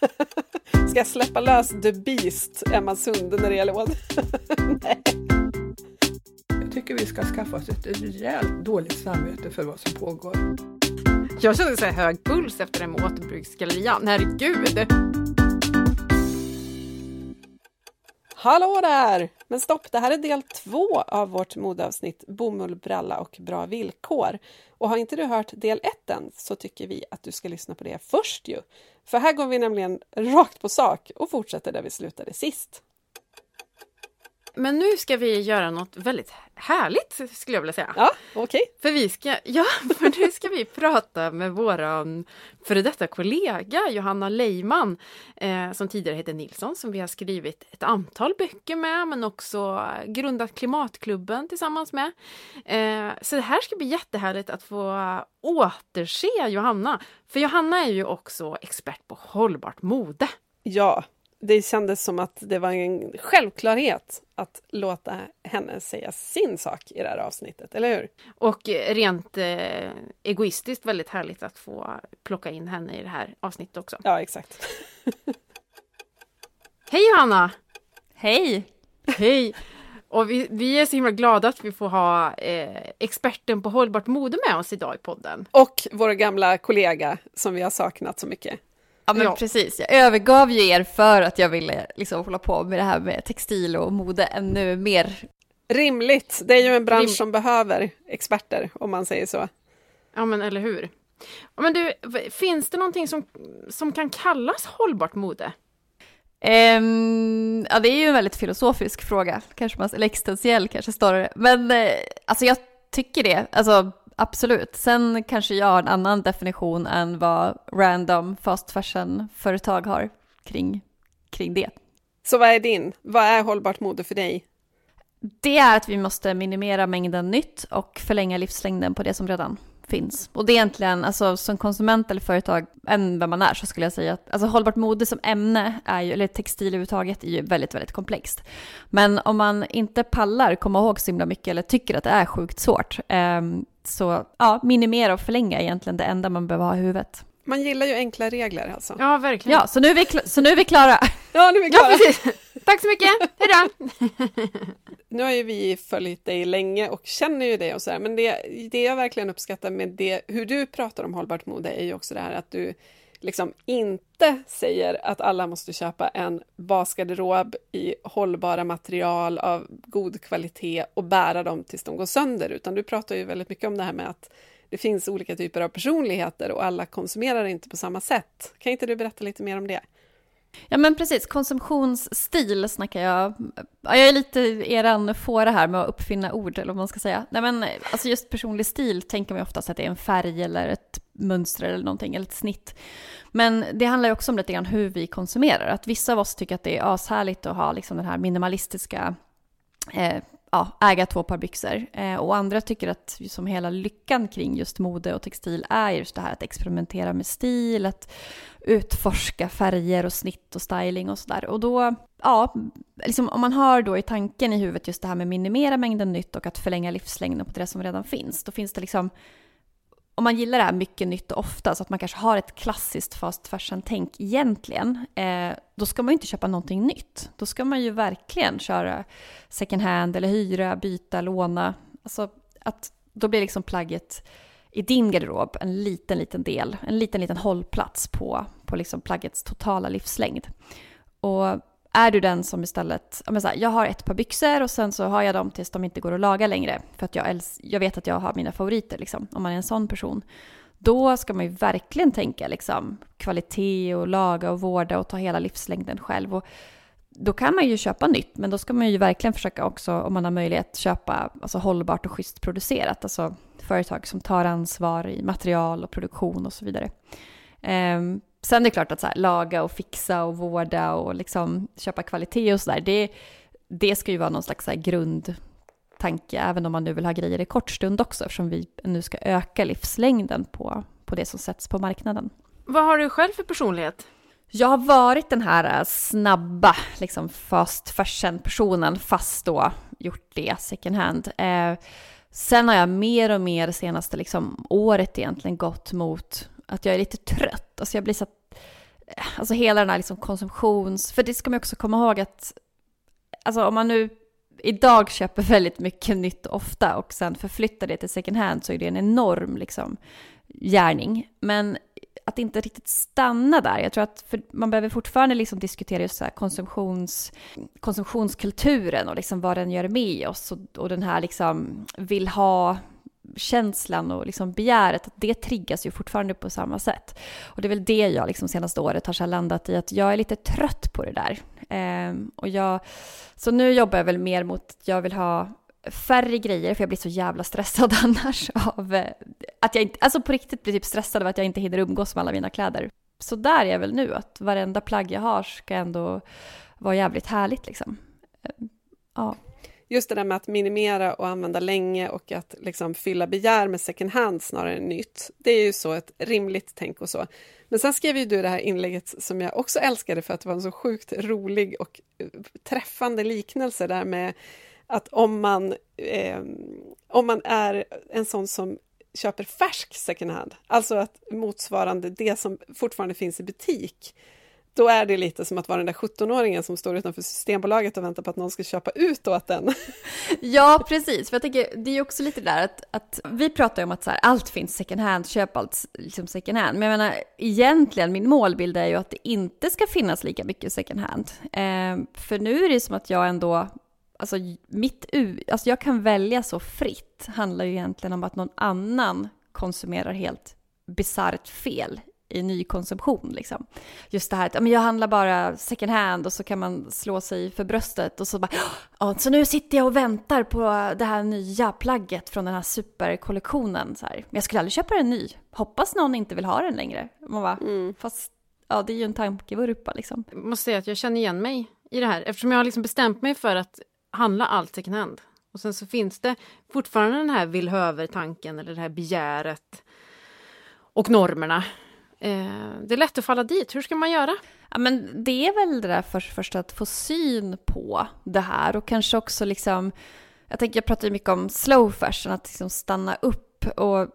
Ska jag släppa lös The Beast, Emma Sunde, när det gäller mode? Nej. Jag tycker vi ska skaffa oss ett rejält dåligt samvete för vad som pågår. Jag kände så hög puls efter det med återbruksgallerian. Herregud! Hallå där! Men stopp, det här är del två av vårt modeavsnitt Bomull, bralla och bra villkor. Och har inte du hört del ett än så tycker vi att du ska lyssna på det först ju. För här går vi nämligen rakt på sak och fortsätter där vi slutade sist. Men nu ska vi göra något väldigt härligt skulle jag vilja säga. Ja, okej. Okay. För vi ska, ja, för nu ska vi prata med våran före detta kollega Johanna Leiman, eh, som tidigare hette Nilsson, som vi har skrivit ett antal böcker med, men också grundat Klimatklubben tillsammans med. Eh, så det här ska bli jättehärligt att få återse Johanna. För Johanna är ju också expert på hållbart mode. Ja, det kändes som att det var en självklarhet att låta henne säga sin sak i det här avsnittet, eller hur? Och rent eh, egoistiskt väldigt härligt att få plocka in henne i det här avsnittet också. Ja, exakt. Hej Johanna! Hej! Hej! Och vi, vi, är så himla glada att vi får ha eh, experten på hållbart mode med oss idag i podden. Och vår gamla kollega som vi har saknat så mycket. Ja men ja. precis, jag övergav ju er för att jag ville liksom hålla på med det här med textil och mode ännu mer. Rimligt, det är ju en bransch Rim som behöver experter om man säger så. Ja men eller hur. Men du, finns det någonting som, som kan kallas hållbart mode? Um, ja det är ju en väldigt filosofisk fråga, kanske man, eller existentiell kanske snarare. Men uh, alltså jag tycker det, alltså absolut. Sen kanske jag har en annan definition än vad random fast fashion-företag har kring, kring det. Så vad är din? Vad är hållbart mode för dig? Det är att vi måste minimera mängden nytt och förlänga livslängden på det som redan finns. Och det är egentligen, alltså som konsument eller företag, än vem man är, så skulle jag säga att alltså, hållbart mode som ämne, är ju, eller textil överhuvudtaget, är ju väldigt, väldigt komplext. Men om man inte pallar komma ihåg så himla mycket eller tycker att det är sjukt svårt, eh, så ja, minimera och förlänga är egentligen det enda man behöver ha i huvudet. Man gillar ju enkla regler alltså. Ja, verkligen. Ja, så nu är vi, så nu är vi klara. Ja, nu är vi klara. Ja, precis. Tack så mycket. Hej då. nu har ju vi följt dig länge och känner ju det och så här, men det, det jag verkligen uppskattar med det, hur du pratar om hållbart mode är ju också det här att du liksom inte säger att alla måste köpa en basgarderob i hållbara material av god kvalitet och bära dem tills de går sönder, utan du pratar ju väldigt mycket om det här med att det finns olika typer av personligheter och alla konsumerar inte på samma sätt. Kan inte du berätta lite mer om det? Ja men precis, konsumtionsstil snackar jag. jag är lite eran fåra här med att uppfinna ord eller vad man ska säga. Nej men alltså just personlig stil tänker man ju oftast att det är en färg eller ett mönster eller någonting, eller ett snitt. Men det handlar ju också om lite grann hur vi konsumerar. Att vissa av oss tycker att det är ashärligt att ha liksom den här minimalistiska eh, ja, äga två par byxor. Eh, och andra tycker att som hela lyckan kring just mode och textil är just det här att experimentera med stil, att utforska färger och snitt och styling och sådär. Och då, ja, liksom om man har då i tanken i huvudet just det här med minimera mängden nytt och att förlänga livslängden på det som redan finns, då finns det liksom om man gillar det här mycket nytt och ofta, så att man kanske har ett klassiskt fast fashion-tänk egentligen, eh, då ska man ju inte köpa någonting nytt. Då ska man ju verkligen köra second hand eller hyra, byta, låna. Alltså att då blir liksom plagget i din garderob en liten, liten del, en liten, liten hållplats på, på liksom plaggets totala livslängd. Och är du den som istället, jag, så här, jag har ett par byxor och sen så har jag dem tills de inte går att laga längre. För att jag, jag vet att jag har mina favoriter, liksom, om man är en sån person. Då ska man ju verkligen tänka liksom, kvalitet och laga och vårda och ta hela livslängden själv. Och då kan man ju köpa nytt, men då ska man ju verkligen försöka också, om man har möjlighet, köpa alltså, hållbart och schysst producerat. Alltså företag som tar ansvar i material och produktion och så vidare. Um, Sen är det klart att så här, laga och fixa och vårda och liksom köpa kvalitet och sådär, det, det ska ju vara någon slags så grundtanke, även om man nu vill ha grejer i kort stund också, eftersom vi nu ska öka livslängden på, på det som sätts på marknaden. Vad har du själv för personlighet? Jag har varit den här snabba, liksom fast fashion-personen, fast då gjort det second hand. Eh, sen har jag mer och mer senaste liksom, året egentligen gått mot att jag är lite trött. Alltså jag blir så att... Eh, alltså hela den här liksom konsumtions... För det ska man också komma ihåg att, alltså om man nu idag köper väldigt mycket nytt ofta och sen förflyttar det till second hand så är det en enorm liksom gärning. Men att inte riktigt stanna där. Jag tror att man behöver fortfarande liksom diskutera just så konsumtions, konsumtionskulturen och liksom vad den gör med oss och, och den här liksom vill ha känslan och liksom begäret, att det triggas ju fortfarande på samma sätt. Och det är väl det jag liksom senaste året har landat i, att jag är lite trött på det där. Eh, och jag, så nu jobbar jag väl mer mot att jag vill ha färre grejer, för jag blir så jävla stressad annars av eh, att jag inte, alltså på riktigt blir typ stressad av att jag inte hinner umgås med alla mina kläder. Så där är jag väl nu, att varenda plagg jag har ska ändå vara jävligt härligt liksom. Ehm, ja. Just det där med att minimera och använda länge och att liksom fylla begär med second hand snarare än nytt. Det är ju så ett rimligt tänk och så. Men sen skrev ju du det här inlägget som jag också älskade för att det var en så sjukt rolig och eh, träffande liknelse där med att om man, eh, om man är en sån som köper färsk second hand, alltså att motsvarande det som fortfarande finns i butik, då är det lite som att vara den där 17-åringen som står utanför Systembolaget och väntar på att någon ska köpa ut åt den. Ja, precis. För jag tänker, det är ju också lite där att, att vi pratar ju om att så här, allt finns second hand, köp allt liksom second hand. Men jag menar, egentligen, min målbild är ju att det inte ska finnas lika mycket second hand. Eh, för nu är det som att jag ändå alltså mitt alltså jag kan välja så fritt, handlar ju egentligen om att någon annan konsumerar helt bisarrt fel i nykonsumtion. Liksom. Just det här att jag handlar bara second hand och så kan man slå sig för bröstet och så bara så nu sitter jag och väntar på det här nya plagget från den här superkollektionen. Så här. Men jag skulle aldrig köpa en ny. Hoppas någon inte vill ha den längre. Man bara, mm. fast ja, det är ju en tankevurpa liksom. Jag måste säga att jag känner igen mig i det här eftersom jag har liksom bestämt mig för att handla allt second hand. Och sen så finns det fortfarande den här vill-höver-tanken eller det här begäret och normerna. Eh, det är lätt att falla dit. Hur ska man göra? Ja, men det är väl det där först, först att få syn på det här och kanske också liksom jag tänker, jag pratar ju mycket om slow fashion, att liksom stanna upp och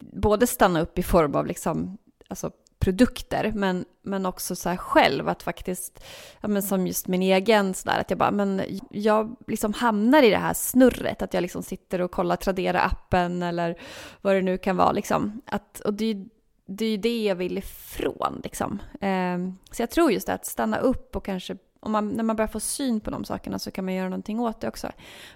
både stanna upp i form av liksom, alltså produkter, men, men också så här själv, att faktiskt, ja, men som just min egen sådär, att jag bara, men jag liksom hamnar i det här snurret, att jag liksom sitter och kollar Tradera-appen eller vad det nu kan vara liksom. Att, och det är det är ju det jag vill ifrån liksom. Eh, så jag tror just det, att stanna upp och kanske om man, när man börjar få syn på de sakerna så kan man göra någonting åt det också.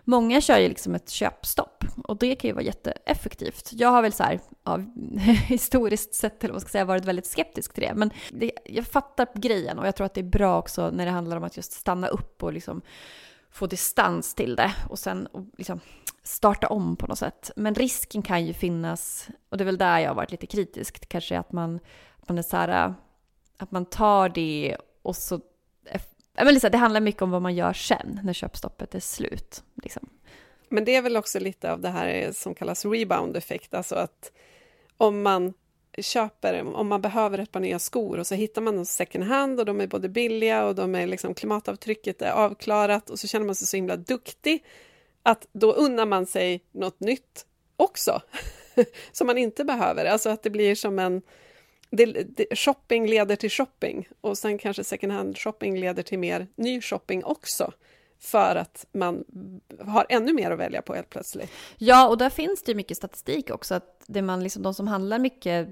Många kör ju liksom ett köpstopp och det kan ju vara jätteeffektivt. Jag har väl så här, ja, historiskt sett, eller vad ska jag säga, varit väldigt skeptisk till det. Men det, jag fattar grejen och jag tror att det är bra också när det handlar om att just stanna upp och liksom få distans till det och sen och liksom starta om på något sätt. Men risken kan ju finnas, och det är väl där jag har varit lite kritisk, kanske att man, att man är så här, att man tar det och så eh, men liksom, det handlar mycket om vad man gör sen, när köpstoppet är slut. Liksom. Men det är väl också lite av det här som kallas rebound-effekt, alltså att om man köper, om man behöver ett par nya skor och så hittar man dem second hand och de är både billiga och de är liksom klimatavtrycket är avklarat och så känner man sig så himla duktig att då unnar man sig något nytt också som man inte behöver. Alltså att det blir som en det, det, shopping leder till shopping och sen kanske second hand shopping leder till mer ny shopping också för att man har ännu mer att välja på helt plötsligt. Ja, och där finns det ju mycket statistik också. Att det man liksom, de som handlar mycket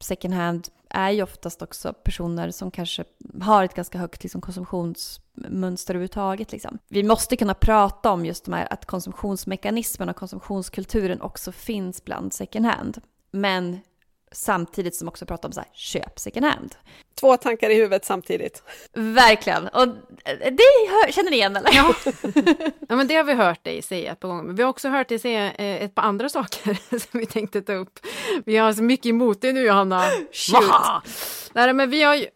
second hand är ju oftast också personer som kanske har ett ganska högt liksom, konsumtionsmönster överhuvudtaget. Liksom. Vi måste kunna prata om just de här, att konsumtionsmekanismen och konsumtionskulturen också finns bland second hand. Men samtidigt som också pratar om så här, köp second hand. Två tankar i huvudet samtidigt. Verkligen, och det hör, känner ni igen eller? Ja. ja, men det har vi hört dig säga ett par gånger, men vi har också hört dig säga eh, ett par andra saker som vi tänkte ta upp. Vi har så mycket emot dig nu Johanna. Shoot! Nej, men vi har ju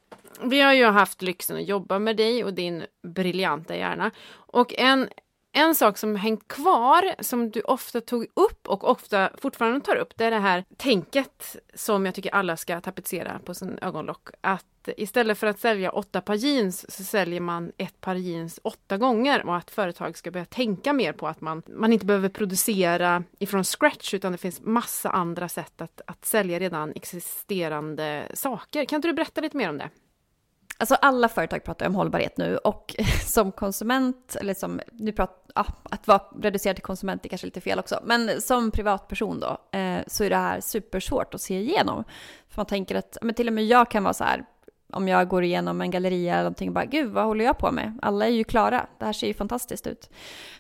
vi har ju haft lyxen att jobba med dig och din briljanta hjärna. Och en, en sak som hängt kvar, som du ofta tog upp och ofta fortfarande tar upp, det är det här tänket som jag tycker alla ska tapetsera på sin ögonlock. Att istället för att sälja åtta par jeans så säljer man ett par jeans åtta gånger och att företag ska börja tänka mer på att man, man inte behöver producera ifrån scratch utan det finns massa andra sätt att, att sälja redan existerande saker. Kan inte du berätta lite mer om det? Alltså alla företag pratar om hållbarhet nu och som konsument, eller som, nu pratar, ja, att vara reducerad till konsument är kanske lite fel också, men som privatperson då, eh, så är det här supersvårt att se igenom. För man tänker att, men till och med jag kan vara så här, om jag går igenom en galleria eller någonting och bara gud vad håller jag på med? Alla är ju klara, det här ser ju fantastiskt ut.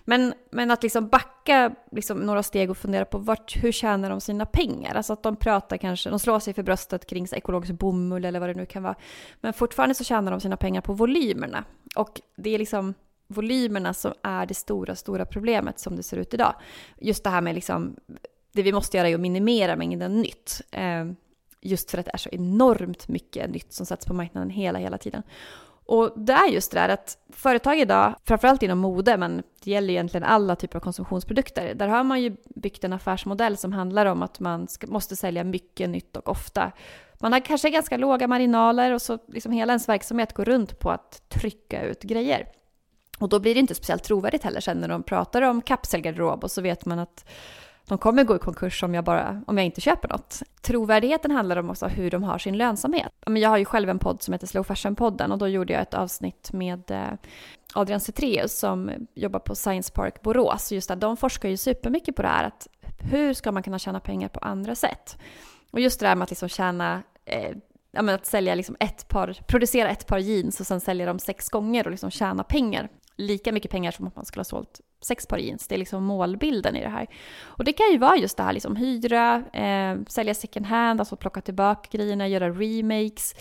Men, men att liksom backa liksom några steg och fundera på vart, hur tjänar de sina pengar? Alltså att de pratar kanske, de slår sig för bröstet kring så ekologisk bomull eller vad det nu kan vara. Men fortfarande så tjänar de sina pengar på volymerna. Och det är liksom volymerna som är det stora, stora problemet som det ser ut idag. Just det här med liksom, det vi måste göra är att minimera mängden nytt. Eh, just för att det är så enormt mycket nytt som sätts på marknaden hela, hela tiden. Och det är just det där att företag idag, framförallt inom mode, men det gäller egentligen alla typer av konsumtionsprodukter, där har man ju byggt en affärsmodell som handlar om att man ska, måste sälja mycket nytt och ofta. Man har kanske ganska låga marginaler och så liksom hela ens verksamhet går runt på att trycka ut grejer. Och då blir det inte speciellt trovärdigt heller sen när de pratar om kapselgarderob och så vet man att de kommer gå i konkurs om jag, bara, om jag inte köper något. Trovärdigheten handlar om också hur de har sin lönsamhet. Jag har ju själv en podd som heter Slow Fashion-podden och då gjorde jag ett avsnitt med eh, Adrian Cetreus som jobbar på Science Park Borås. Just där, de forskar ju supermycket på det här att hur ska man kunna tjäna pengar på andra sätt? Och just det där med att liksom tjäna eh, ja, men att sälja liksom ett par, producera ett par jeans och sen sälja dem sex gånger och liksom tjäna pengar lika mycket pengar som att man skulle ha sålt sex par jeans. Det är liksom målbilden i det här. Och det kan ju vara just det här liksom hyra, eh, sälja second hand, alltså plocka tillbaka grejerna, göra remakes,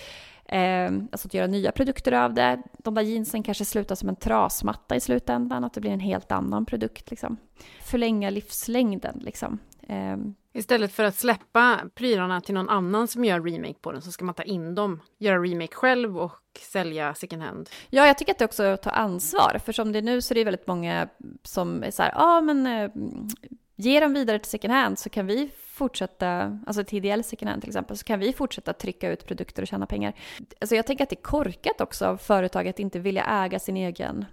eh, alltså att göra nya produkter av det. De där jeansen kanske slutar som en trasmatta i slutändan, att det blir en helt annan produkt liksom. Förlänga livslängden liksom. Eh, Istället för att släppa prylarna till någon annan som gör remake på den så ska man ta in dem, göra remake själv och sälja second hand. Ja, jag tycker att det också är att ta ansvar. För som det är nu så är det väldigt många som är så här, ja ah, men eh, ge dem vidare till second hand så kan vi fortsätta, alltså till ideell second hand till exempel, så kan vi fortsätta trycka ut produkter och tjäna pengar. Alltså jag tänker att det är korkat också av företag att inte vilja äga sin egen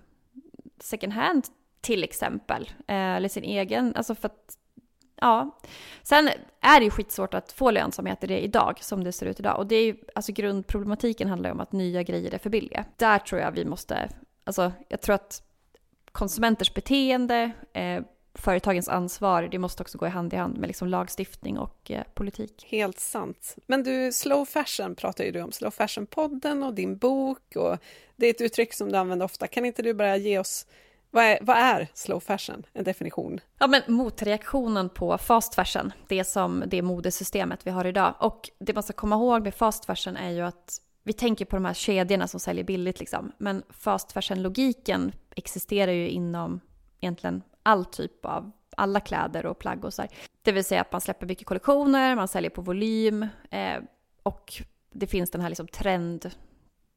second hand till exempel. Eh, eller sin egen, alltså för att Ja. Sen är det ju skitsvårt att få lönsamhet i det idag, som det ser ut idag. Och det är ju, alltså grundproblematiken handlar ju om att nya grejer är för billiga. Där tror jag vi måste, alltså jag tror att konsumenters beteende, eh, företagens ansvar, det måste också gå i hand i hand med liksom lagstiftning och eh, politik. Helt sant. Men du, slow fashion pratar ju du om, slow fashion-podden och din bok och det är ett uttryck som du använder ofta. Kan inte du bara ge oss vad är, vad är, slow fashion? En definition? Ja, men motreaktionen på fast fashion, det som det modesystemet vi har idag. Och det man ska komma ihåg med fast fashion är ju att vi tänker på de här kedjorna som säljer billigt liksom. Men fast fashion-logiken existerar ju inom egentligen all typ av alla kläder och plagg och så här. Det vill säga att man släpper mycket kollektioner, man säljer på volym eh, och det finns den här liksom trend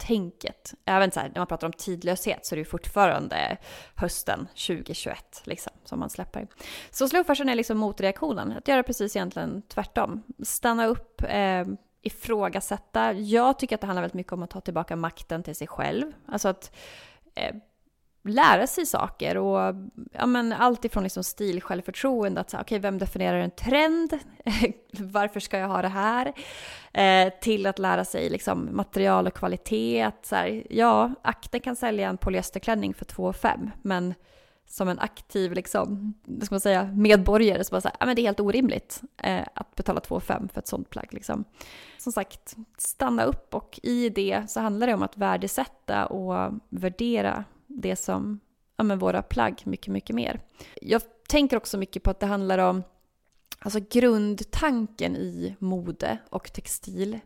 tänket. Även så här, när man pratar om tidlöshet så är det ju fortfarande hösten 2021 liksom, som man släpper. Så slow fashion är liksom motreaktionen, att göra precis egentligen tvärtom. Stanna upp, eh, ifrågasätta. Jag tycker att det handlar väldigt mycket om att ta tillbaka makten till sig själv. Alltså att eh, lära sig saker och ja, men allt ifrån liksom stil, självförtroende, att säga, okay, vem definierar en trend? Varför ska jag ha det här? Eh, till att lära sig liksom, material och kvalitet. Att, så här, ja, akten kan sälja en polyesterklänning för 2 5 men som en aktiv liksom, vad ska man säga, medborgare så bara så här, ja, men det är helt orimligt eh, att betala 2 5 för ett sånt plagg. Liksom. Som sagt, stanna upp och i det så handlar det om att värdesätta och värdera det som, ja men våra plagg mycket, mycket mer. Jag tänker också mycket på att det handlar om Alltså grundtanken i mode och textil,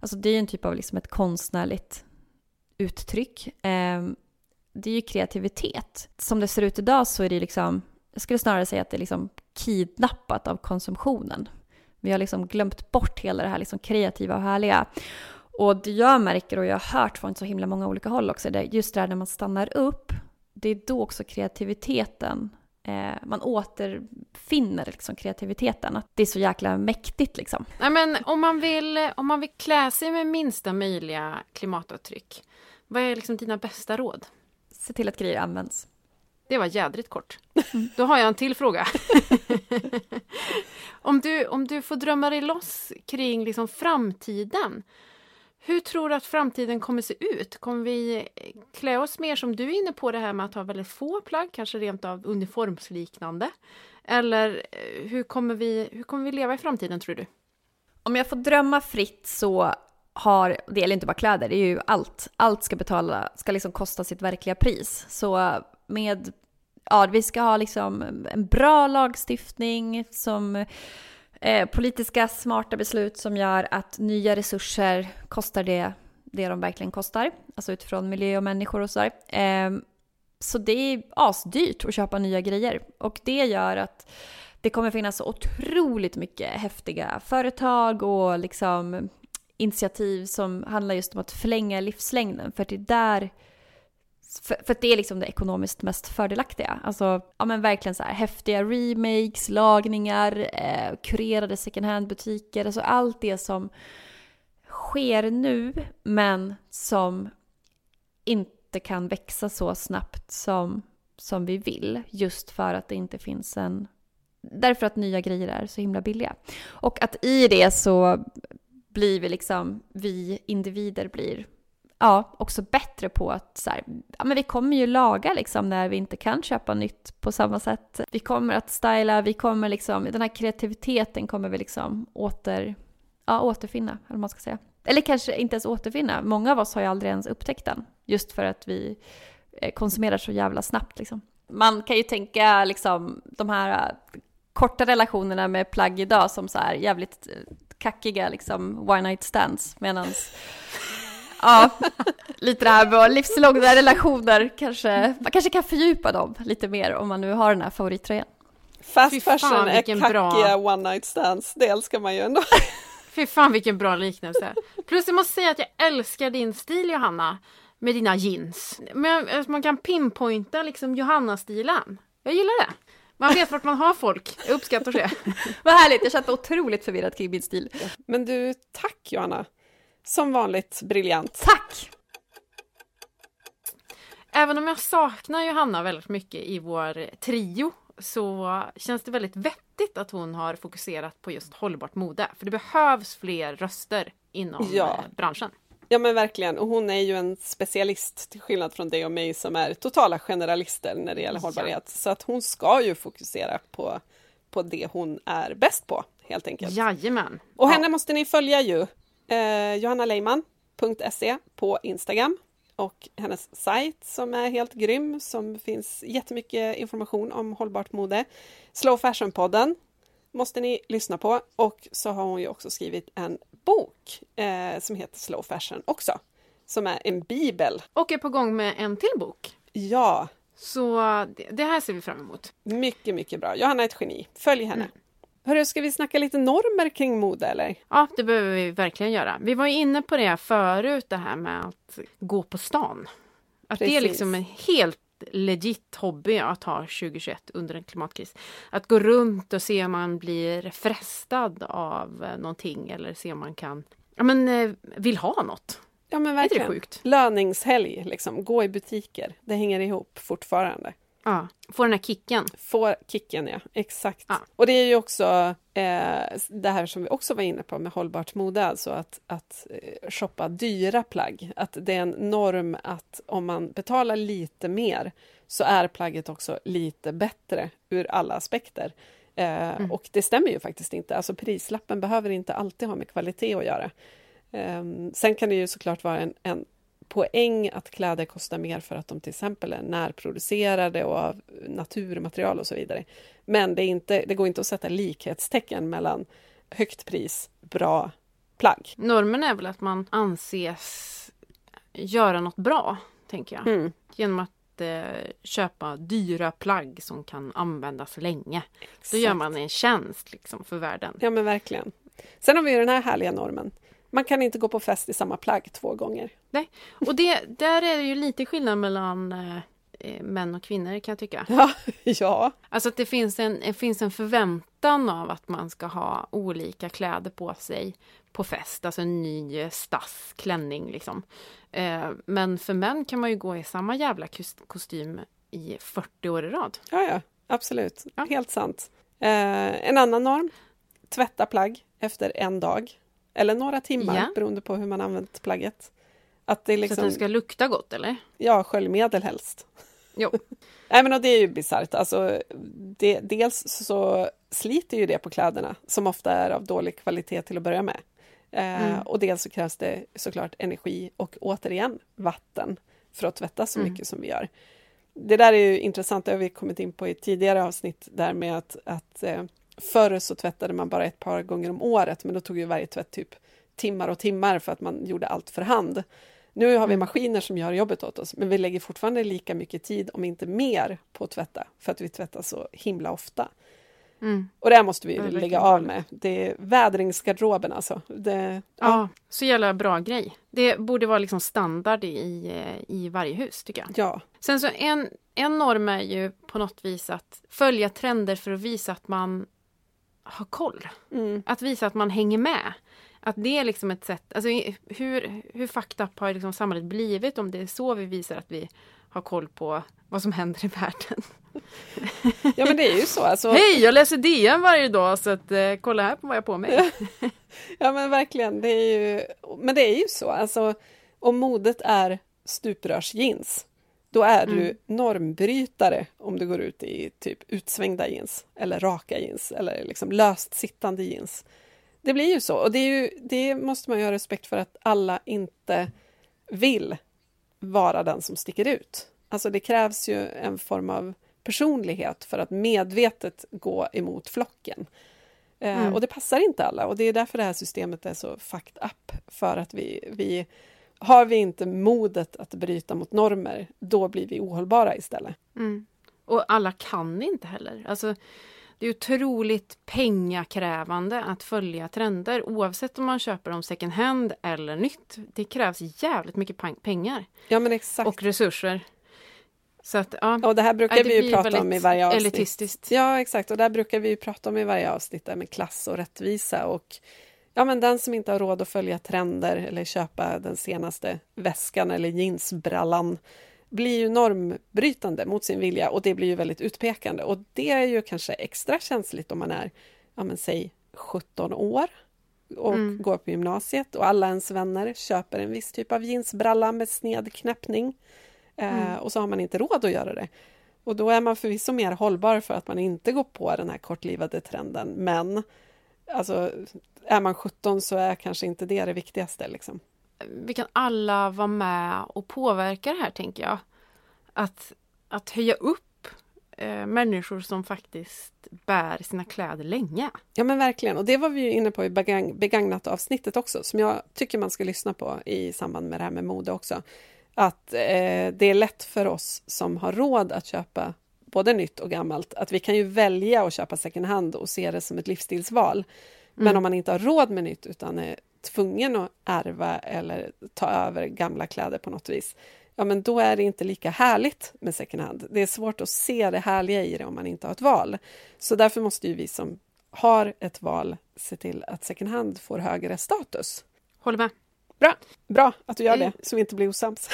alltså det är ju en typ av liksom ett konstnärligt uttryck. Eh, det är ju kreativitet. Som det ser ut idag så är det liksom, jag skulle snarare säga att det är liksom kidnappat av konsumtionen. Vi har liksom glömt bort hela det här liksom kreativa och härliga. Och det jag märker och jag har hört från så himla många olika håll också, det är just det här när man stannar upp, det är då också kreativiteten, eh, man återfinner liksom kreativiteten. Att det är så jäkla mäktigt liksom. Nej, men om, man vill, om man vill klä sig med minsta möjliga klimatavtryck, vad är liksom dina bästa råd? Se till att grejer används. Det var jädrigt kort. Då har jag en till fråga. om, du, om du får drömma dig loss kring liksom framtiden, hur tror du att framtiden kommer se ut? Kommer vi klä oss mer som du är inne på det här med att ha väldigt få plagg, kanske rent av uniformsliknande? Eller eh, hur kommer vi, hur kommer vi leva i framtiden tror du? Om jag får drömma fritt så har, det gäller inte bara kläder, det är ju allt. Allt ska betala, ska liksom kosta sitt verkliga pris. Så med, ja, vi ska ha liksom en bra lagstiftning som eh, politiska smarta beslut som gör att nya resurser kostar det, det de verkligen kostar. Alltså utifrån miljö och människor och sådär. Eh, så det är asdyrt att köpa nya grejer. Och det gör att det kommer finnas så otroligt mycket häftiga företag och liksom initiativ som handlar just om att förlänga livslängden. För det är där för, för det är liksom det ekonomiskt mest fördelaktiga. Alltså, ja men verkligen så här häftiga remakes, lagningar, eh, kurerade second hand-butiker, alltså allt det som sker nu men som inte kan växa så snabbt som, som vi vill. Just för att det inte finns en... Därför att nya grejer är så himla billiga. Och att i det så blir vi liksom, vi individer blir ja, också bättre på att så här, ja men vi kommer ju laga liksom när vi inte kan köpa nytt på samma sätt. Vi kommer att styla, vi kommer liksom, den här kreativiteten kommer vi liksom åter, ja, återfinna, eller vad man ska säga. Eller kanske inte ens återfinna, många av oss har ju aldrig ens upptäckt den, just för att vi eh, konsumerar så jävla snabbt liksom. Man kan ju tänka liksom de här äh, korta relationerna med plagg idag som så här jävligt eh, kackiga liksom one night stands medans Ja, lite det här med livslånga relationer kanske, man kanske kan fördjupa dem lite mer om man nu har den här favorittröjan. Fast fashion är kackiga bra... one night stands, det älskar man ju ändå. Fy fan vilken bra liknelse. Plus jag måste säga att jag älskar din stil Johanna, med dina jeans. Men man kan pinpointa liksom Johanna-stilen. Jag gillar det. Man vet vart man har folk. Jag uppskattar det. Vad härligt, jag känner mig otroligt förvirrad kring min stil. Men du, tack Johanna. Som vanligt briljant. Tack! Även om jag saknar Johanna väldigt mycket i vår trio så känns det väldigt vettigt att hon har fokuserat på just hållbart mode. För det behövs fler röster inom ja. Eh, branschen. Ja men verkligen, och hon är ju en specialist till skillnad från dig och mig som är totala generalister när det gäller hållbarhet. Ja. Så att hon ska ju fokusera på, på det hon är bäst på helt enkelt. Jajamän! Och henne ja. måste ni följa ju. Eh, johannaleiman.se på Instagram och hennes sajt som är helt grym som finns jättemycket information om hållbart mode. Slow Fashion-podden måste ni lyssna på och så har hon ju också skrivit en bok eh, som heter Slow Fashion också, som är en bibel. Och är på gång med en till bok. Ja. Så det här ser vi fram emot. Mycket, mycket bra. Johanna är ett geni. Följ henne. Mm. Hörru, ska vi snacka lite normer kring mode eller? Ja, det behöver vi verkligen göra. Vi var inne på det förut, det här med att gå på stan. Att Precis. det är liksom en helt legit hobby att ha 2021 under en klimatkris. Att gå runt och se om man blir frestad av eh, någonting eller se om man kan, ja men eh, vill ha något. Ja men verkligen. Är det sjukt? Löningshelg, liksom. gå i butiker. Det hänger ihop fortfarande. Ja, få den här kicken. Få kicken, ja. Exakt. Ja. Och det är ju också eh, det här som vi också var inne på med hållbart mode, alltså att, att eh, shoppa dyra plagg. Att det är en norm att om man betalar lite mer så är plagget också lite bättre ur alla aspekter. Eh, mm. Och det stämmer ju faktiskt inte. Alltså prislappen behöver inte alltid ha med kvalitet att göra. Eh, sen kan det ju såklart vara en, en poäng att kläder kostar mer för att de till exempel är närproducerade och av naturmaterial och så vidare. Men det, inte, det går inte att sätta likhetstecken mellan högt pris, bra plagg. Normen är väl att man anses göra något bra, tänker jag. Mm. Genom att eh, köpa dyra plagg som kan användas länge. Exakt. Då gör man en tjänst liksom, för världen. Ja, men verkligen. Sen har vi den här härliga normen man kan inte gå på fest i samma plagg två gånger. Nej, och det, där är det ju lite skillnad mellan eh, eh män och kvinnor kan jag tycka. Ja, ja. Alltså att det finns en, det finns en förväntan av att man ska ha olika kläder på sig på fest, alltså en ny stass klänning liksom. Eh, men för män kan man ju gå i samma jävla kostym i 40 år i rad. Ja, ja, absolut. Ja. Helt sant. Eh, en annan norm, tvätta plagg efter en dag. Eller några timmar Ja. beroende på hur man använt plagget. Att det Så att liksom, den ska lukta gott eller? ja, sköljmedel helst. Jo. Nej men och det är ju bisarrt. Alltså, det, dels så sliter ju det på kläderna som ofta är av dålig kvalitet till att börja med. Eh, Mm. Och dels så krävs det såklart energi och återigen vatten för att tvätta så Mm. mycket som vi gör. Det där är ju intressant, det har vi kommit in på i tidigare avsnitt där med att, att eh, förr så tvättade man bara ett par gånger om året men då tog ju varje tvätt typ timmar och timmar för att man gjorde allt för hand. Nu har vi Mm. maskiner som gör jobbet åt oss, men vi lägger fortfarande lika mycket tid, om inte mer, på att tvätta, för att vi tvättar så himla ofta. Mm. Och det här måste vi Ja, det lägga av med. Det är vädringsgarderoben alltså. Det, Ja, så jävla bra grej. Det borde vara liksom standard i, i varje hus tycker jag. ja. Sen så en, en norm är ju på något vis att följa trender för att visa att man har koll. Mm. Att visa att man hänger med. Att det är liksom ett sätt, alltså hur, hur fucked up har liksom samhället blivit om det är så vi visar att vi har koll på vad som händer i världen. ja, men det är ju så. Alltså, Hej, jag läser DN varje dag så att eh, kolla här på vad jag har på mig. Ja, men verkligen. Det är ju, men det är ju så. Alltså, om modet är stuprörsjeans, då är du Mm. normbrytare om du går ut i typ utsvängda jeans eller raka jeans eller liksom löst sittande jeans. Det blir ju så och det, ju, det måste man ju ha respekt för att alla inte vill vara den som sticker ut. Alltså det krävs ju en form av personlighet för att medvetet gå emot flocken. Eh, Mm. Och det passar inte alla och det är därför det här systemet är så fucked up. För att vi, vi har vi inte modet att bryta mot normer, då blir vi ohållbara istället. Mm. Och alla kan inte heller. Alltså, det är otroligt pengakrävande att följa trender oavsett om man köper dem second hand eller nytt. Det krävs jävligt mycket pengar Ja men exakt. och resurser. Så att, ja, Och det här brukar det vi ju prata om i varje avsnitt. elitistiskt. Ja, exakt. Och där brukar vi ju prata om i varje avsnitt, där med klass och rättvisa. Och ja, men den som inte har råd att följa trender eller köpa den senaste väskan eller jeansbrallan blir ju normbrytande mot sin vilja och det blir ju väldigt utpekande. Och det är ju kanske extra känsligt om man är, ja men säg 17 år och Mm. går på gymnasiet och alla ens vänner köper en viss typ av jeansbralla med sned knäppning. Eh, Mm. och så har man inte råd att göra det. Och då är man förvisso mer hållbar för att man inte går på den här kortlivade trenden. Men alltså, är man 17 så är kanske inte det det viktigaste. Liksom. vi kan alla vara med och påverka det här tänker jag. Att, att höja upp eh, människor som faktiskt bär sina kläder länge. Ja men verkligen, och det var vi inne på i begagn- begagnat avsnittet också, som jag tycker man ska lyssna på i samband med det här med mode också. Att eh, det är lätt för oss som har råd att köpa både nytt och gammalt, att vi kan ju välja att köpa second hand och se det som ett livsstilsval. Men Mm. om man inte har råd med nytt utan är tvungen att ärva eller ta över gamla kläder på något vis, ja men då är det inte lika härligt med second hand. Det är svårt att se det härliga i det om man inte har ett val. Så därför måste ju vi som har ett val se till att second hand får högre status. Håller med. Bra, bra att du gör Mm. det, så vi inte blir osams.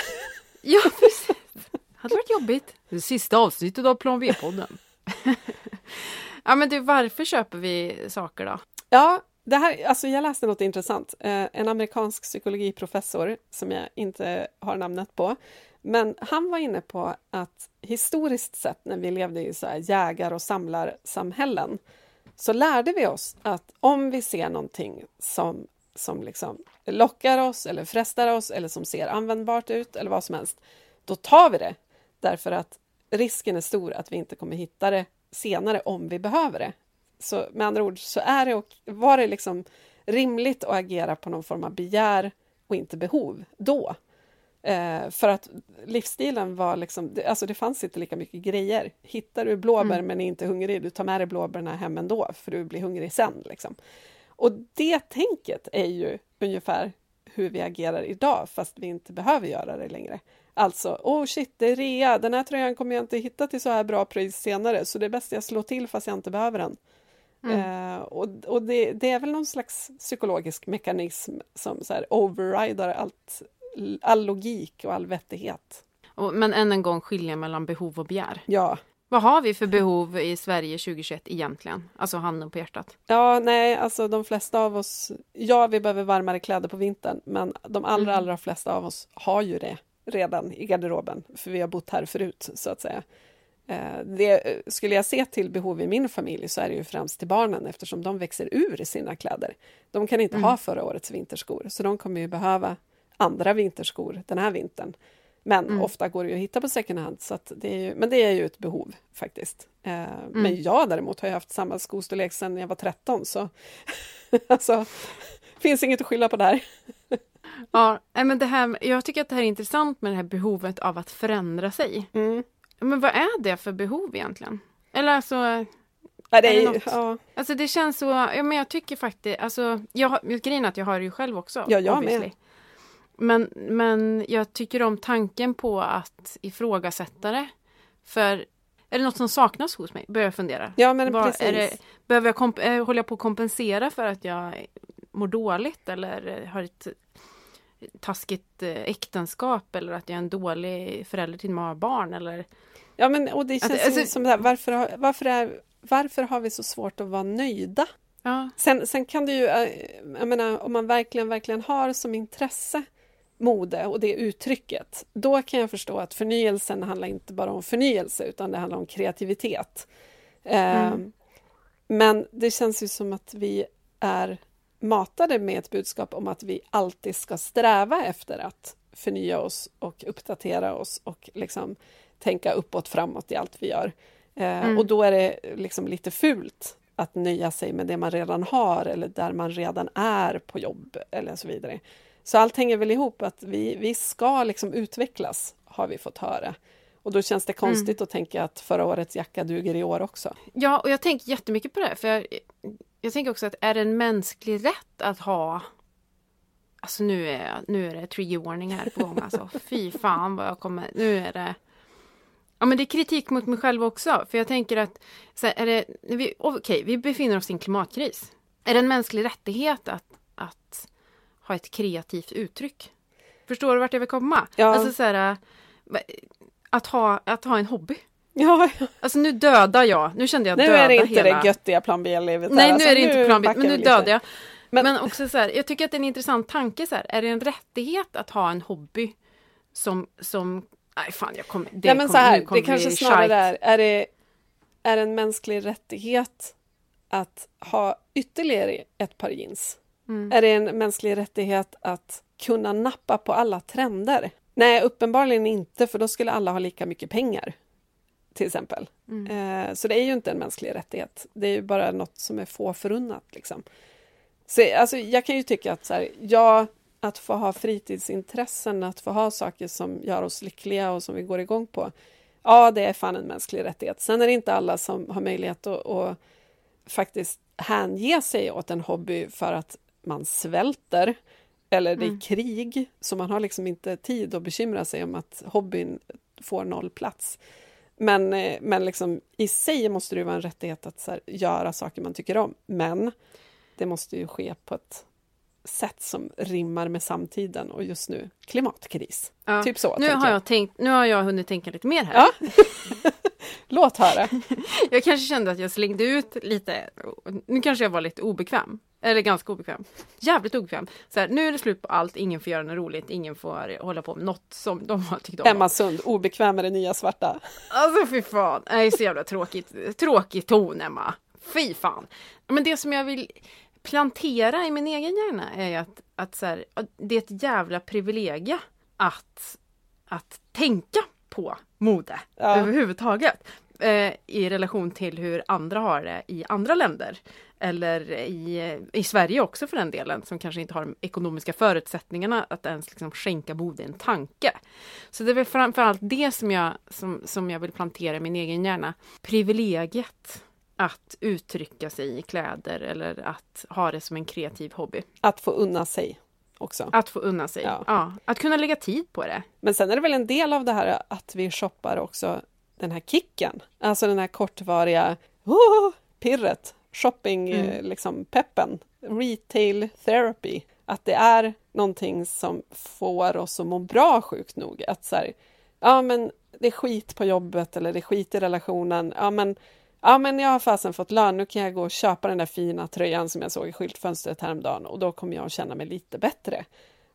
Ja, precis. hade varit jobbigt. Det sista avsnittet av Plan V-podden. ja, men du, varför köper vi saker då? Ja, det här, alltså jag läste något intressant. Eh, en amerikansk psykologiprofessor som jag inte har namnet på. Men han var inne på att historiskt sett när vi levde i så här jägar och samlarsamhällen så lärde vi oss att om vi ser någonting som, som liksom lockar oss eller frestar oss eller som ser användbart ut eller vad som helst, då tar vi det. Därför att risken är stor att vi inte kommer hitta det senare om vi behöver det. Så med andra ord så är det och var det liksom rimligt att agera på någon form av begär och inte behov då. Eh, för att livsstilen var liksom, det, alltså det fanns inte lika mycket grejer. Hittar du blåbär Mm. men är inte hungrig, du tar med dig blåbärna hem ändå för du blir hungrig sen. Liksom. Och det tänket är ju ungefär hur vi agerar idag fast vi inte behöver göra det längre. Alltså, oh shit, det är rea, den här tröjan kommer jag inte hitta till så här bra pris senare så det är bäst jag slår till fast jag inte behöver den. Mm. Eh, och och det, det är väl någon slags psykologisk mekanism som så här overrider allt, all logik och all vettighet. Och, men än en gång skilja mellan behov och begär. Ja, Vad har vi för behov i Sverige 2021 egentligen? Alltså handen på hjärtat. Ja, nej, alltså de flesta av oss, ja, vi behöver varmare kläder på vintern, men de allra, Mm. allra flesta av oss har ju det redan i garderoben, för vi har bott här förut, så att säga. Eh, Det, skulle jag se till behov i min familj så är det ju främst till barnen eftersom de växer ur sina kläder. De kan inte Mm. ha förra årets vinterskor, så de kommer ju behöva andra vinterskor den här vintern. Men Mm. ofta går det ju att hitta på second hand, så det är ju, men det är ju ett behov faktiskt. Eh, Mm. Men jag däremot har ju haft samma skostorlek sedan jag var 13, så alltså, finns inget att skylla på där. Ja, men det här, jag tycker att det här är intressant med det här behovet av att förändra sig. Mm. Men vad är det för behov egentligen? Eller alltså, Ja, det Är det ja, alltså det känns så, ja men jag tycker faktiskt, alltså, jag, grejen är att jag har det ju själv också. Ja, jag obviously. med. Men, men jag tycker om tanken på att ifrågasätta det. För är det något som saknas hos mig? Börjar jag fundera. ja, men Vad- precis. det, behöver jag komp- eh, håller jag på att kompensera för att jag mår dåligt eller har ett taskigt eh, äktenskap eller att jag är en dålig förälder till många barn eller Ja, men och det Att- känns alltså- ju som det här, varför, har- varför, är, varför har vi så svårt att vara nöjda? ja, Sen, sen kan det ju, eh, jag menar, om man verkligen, verkligen har som intresse mode och det uttrycket, då kan jag förstå att förnyelsen handlar inte bara om förnyelse, utan det handlar om kreativitet. Eh, Mm. Men det känns ju som att vi är matade med ett budskap om att vi alltid ska sträva efter att förnya oss och uppdatera oss och liksom tänka uppåt, framåt i allt vi gör. Eh, Mm. Och då är det liksom lite fult att nöja sig med det man redan har eller där man redan är på jobb eller så vidare. Så allt hänger väl ihop att vi, vi ska liksom utvecklas, har vi fått höra. Och då känns det konstigt att tänka att förra årets jacka duger i år också. ja och jag tänker jättemycket på det för jag, jag tänker också att är det en mänsklig rätt att ha Alltså nu är, nu är det trigger warning här på gång alltså. Fy fan vad jag kommer, nu är det Ja men det är kritik mot mig själv också för jag tänker att så här, är det, när vi, okej vi befinner oss i en klimatkris. Är det en mänsklig rättighet att, att ha ett kreativt uttryck? Förstår du vart jag vill komma? Ja. Alltså så här, att ha, att ha en hobby. Ja, Alltså nu dödar jag, nu kände jag nu döda är det inte hela... det göttiga plan B-livet. Nej, här. nu Alltså, är det inte plan B, men nu dödar jag. Men, Men- också så här, jag tycker att det är en intressant tanke så här, är det en rättighet att ha en hobby som, som, nej fan jag kommer, det Nej, men så kommer, här, nu kommer det kanske snarare är, är det är det en mänsklig rättighet att ha ytterligare ett par jeans? Mm. Är det en mänsklig rättighet att kunna nappa på alla trender? Nej, uppenbarligen inte, för då skulle alla ha lika mycket pengar, till exempel. Mm. Eh, så det är ju inte en mänsklig rättighet. Det är ju bara något som är få förunnat. Liksom. Så, alltså, jag kan ju tycka att så här, ja, att få ha fritidsintressen, att få ha saker som gör oss lyckliga och som vi går igång på. Ja, det är fan en mänsklig rättighet. Sen är det inte alla som har möjlighet att, att faktiskt hänge sig åt en hobby för att man svälter eller det är Mm. krig, så man har liksom inte tid att bekymra sig om att hobbyn får noll plats. Men, eh, men liksom, i sig måste det vara en rättighet att här, göra saker man tycker om. Men det måste ju ske på ett sätt som rimmar med samtiden och just nu klimatkris. Ja. Typ så. Nu har jag. jag tänkt, nu har jag hunnit tänka lite mer här. Ja. Låt höra. Jag kanske kände att jag slängde ut lite, nu kanske jag var lite obekväm. Eller ganska obekväm. Jävligt obekväm. Så här, nu är det slut på allt, ingen får göra något roligt, ingen får hålla på med något som de har tyckt om. Emma Sund, obekväm med det nya svarta. Alltså fy fan, det är så jävla tråkigt. Tråkig ton Emma. Fy fan. Men det som jag vill plantera i min egen hjärna är att, att så här, det är ett jävla privilegie att, att tänka på mode Ja. överhuvudtaget. Eh, I relation till hur andra har det i andra länder. Eller i, i Sverige också för den delen, som kanske inte har de ekonomiska förutsättningarna att ens liksom skänka mode en tanke. Så det är framförallt det som jag, som, som jag vill plantera i min egen hjärna. Privilegiet att uttrycka sig i kläder eller att ha det som en kreativ hobby. Att få unna sig också. Att få unna sig. Ja. Ja. att kunna lägga tid på det. Men sen är det väl en del av det här att vi shoppar också den här kicken. Alltså den här kortvariga oh, pirret, shopping, Mm. eh, liksom peppen, retail therapy. Att det är någonting som får oss att må bra sjukt nog. Att så här, ja men det är skit på jobbet eller det är skit i relationen. Ja, men, ja, men jag har fasen fått lön, nu kan jag gå och köpa den där fina tröjan som jag såg i skyltfönstret häromdagen och då kommer jag att känna mig lite bättre.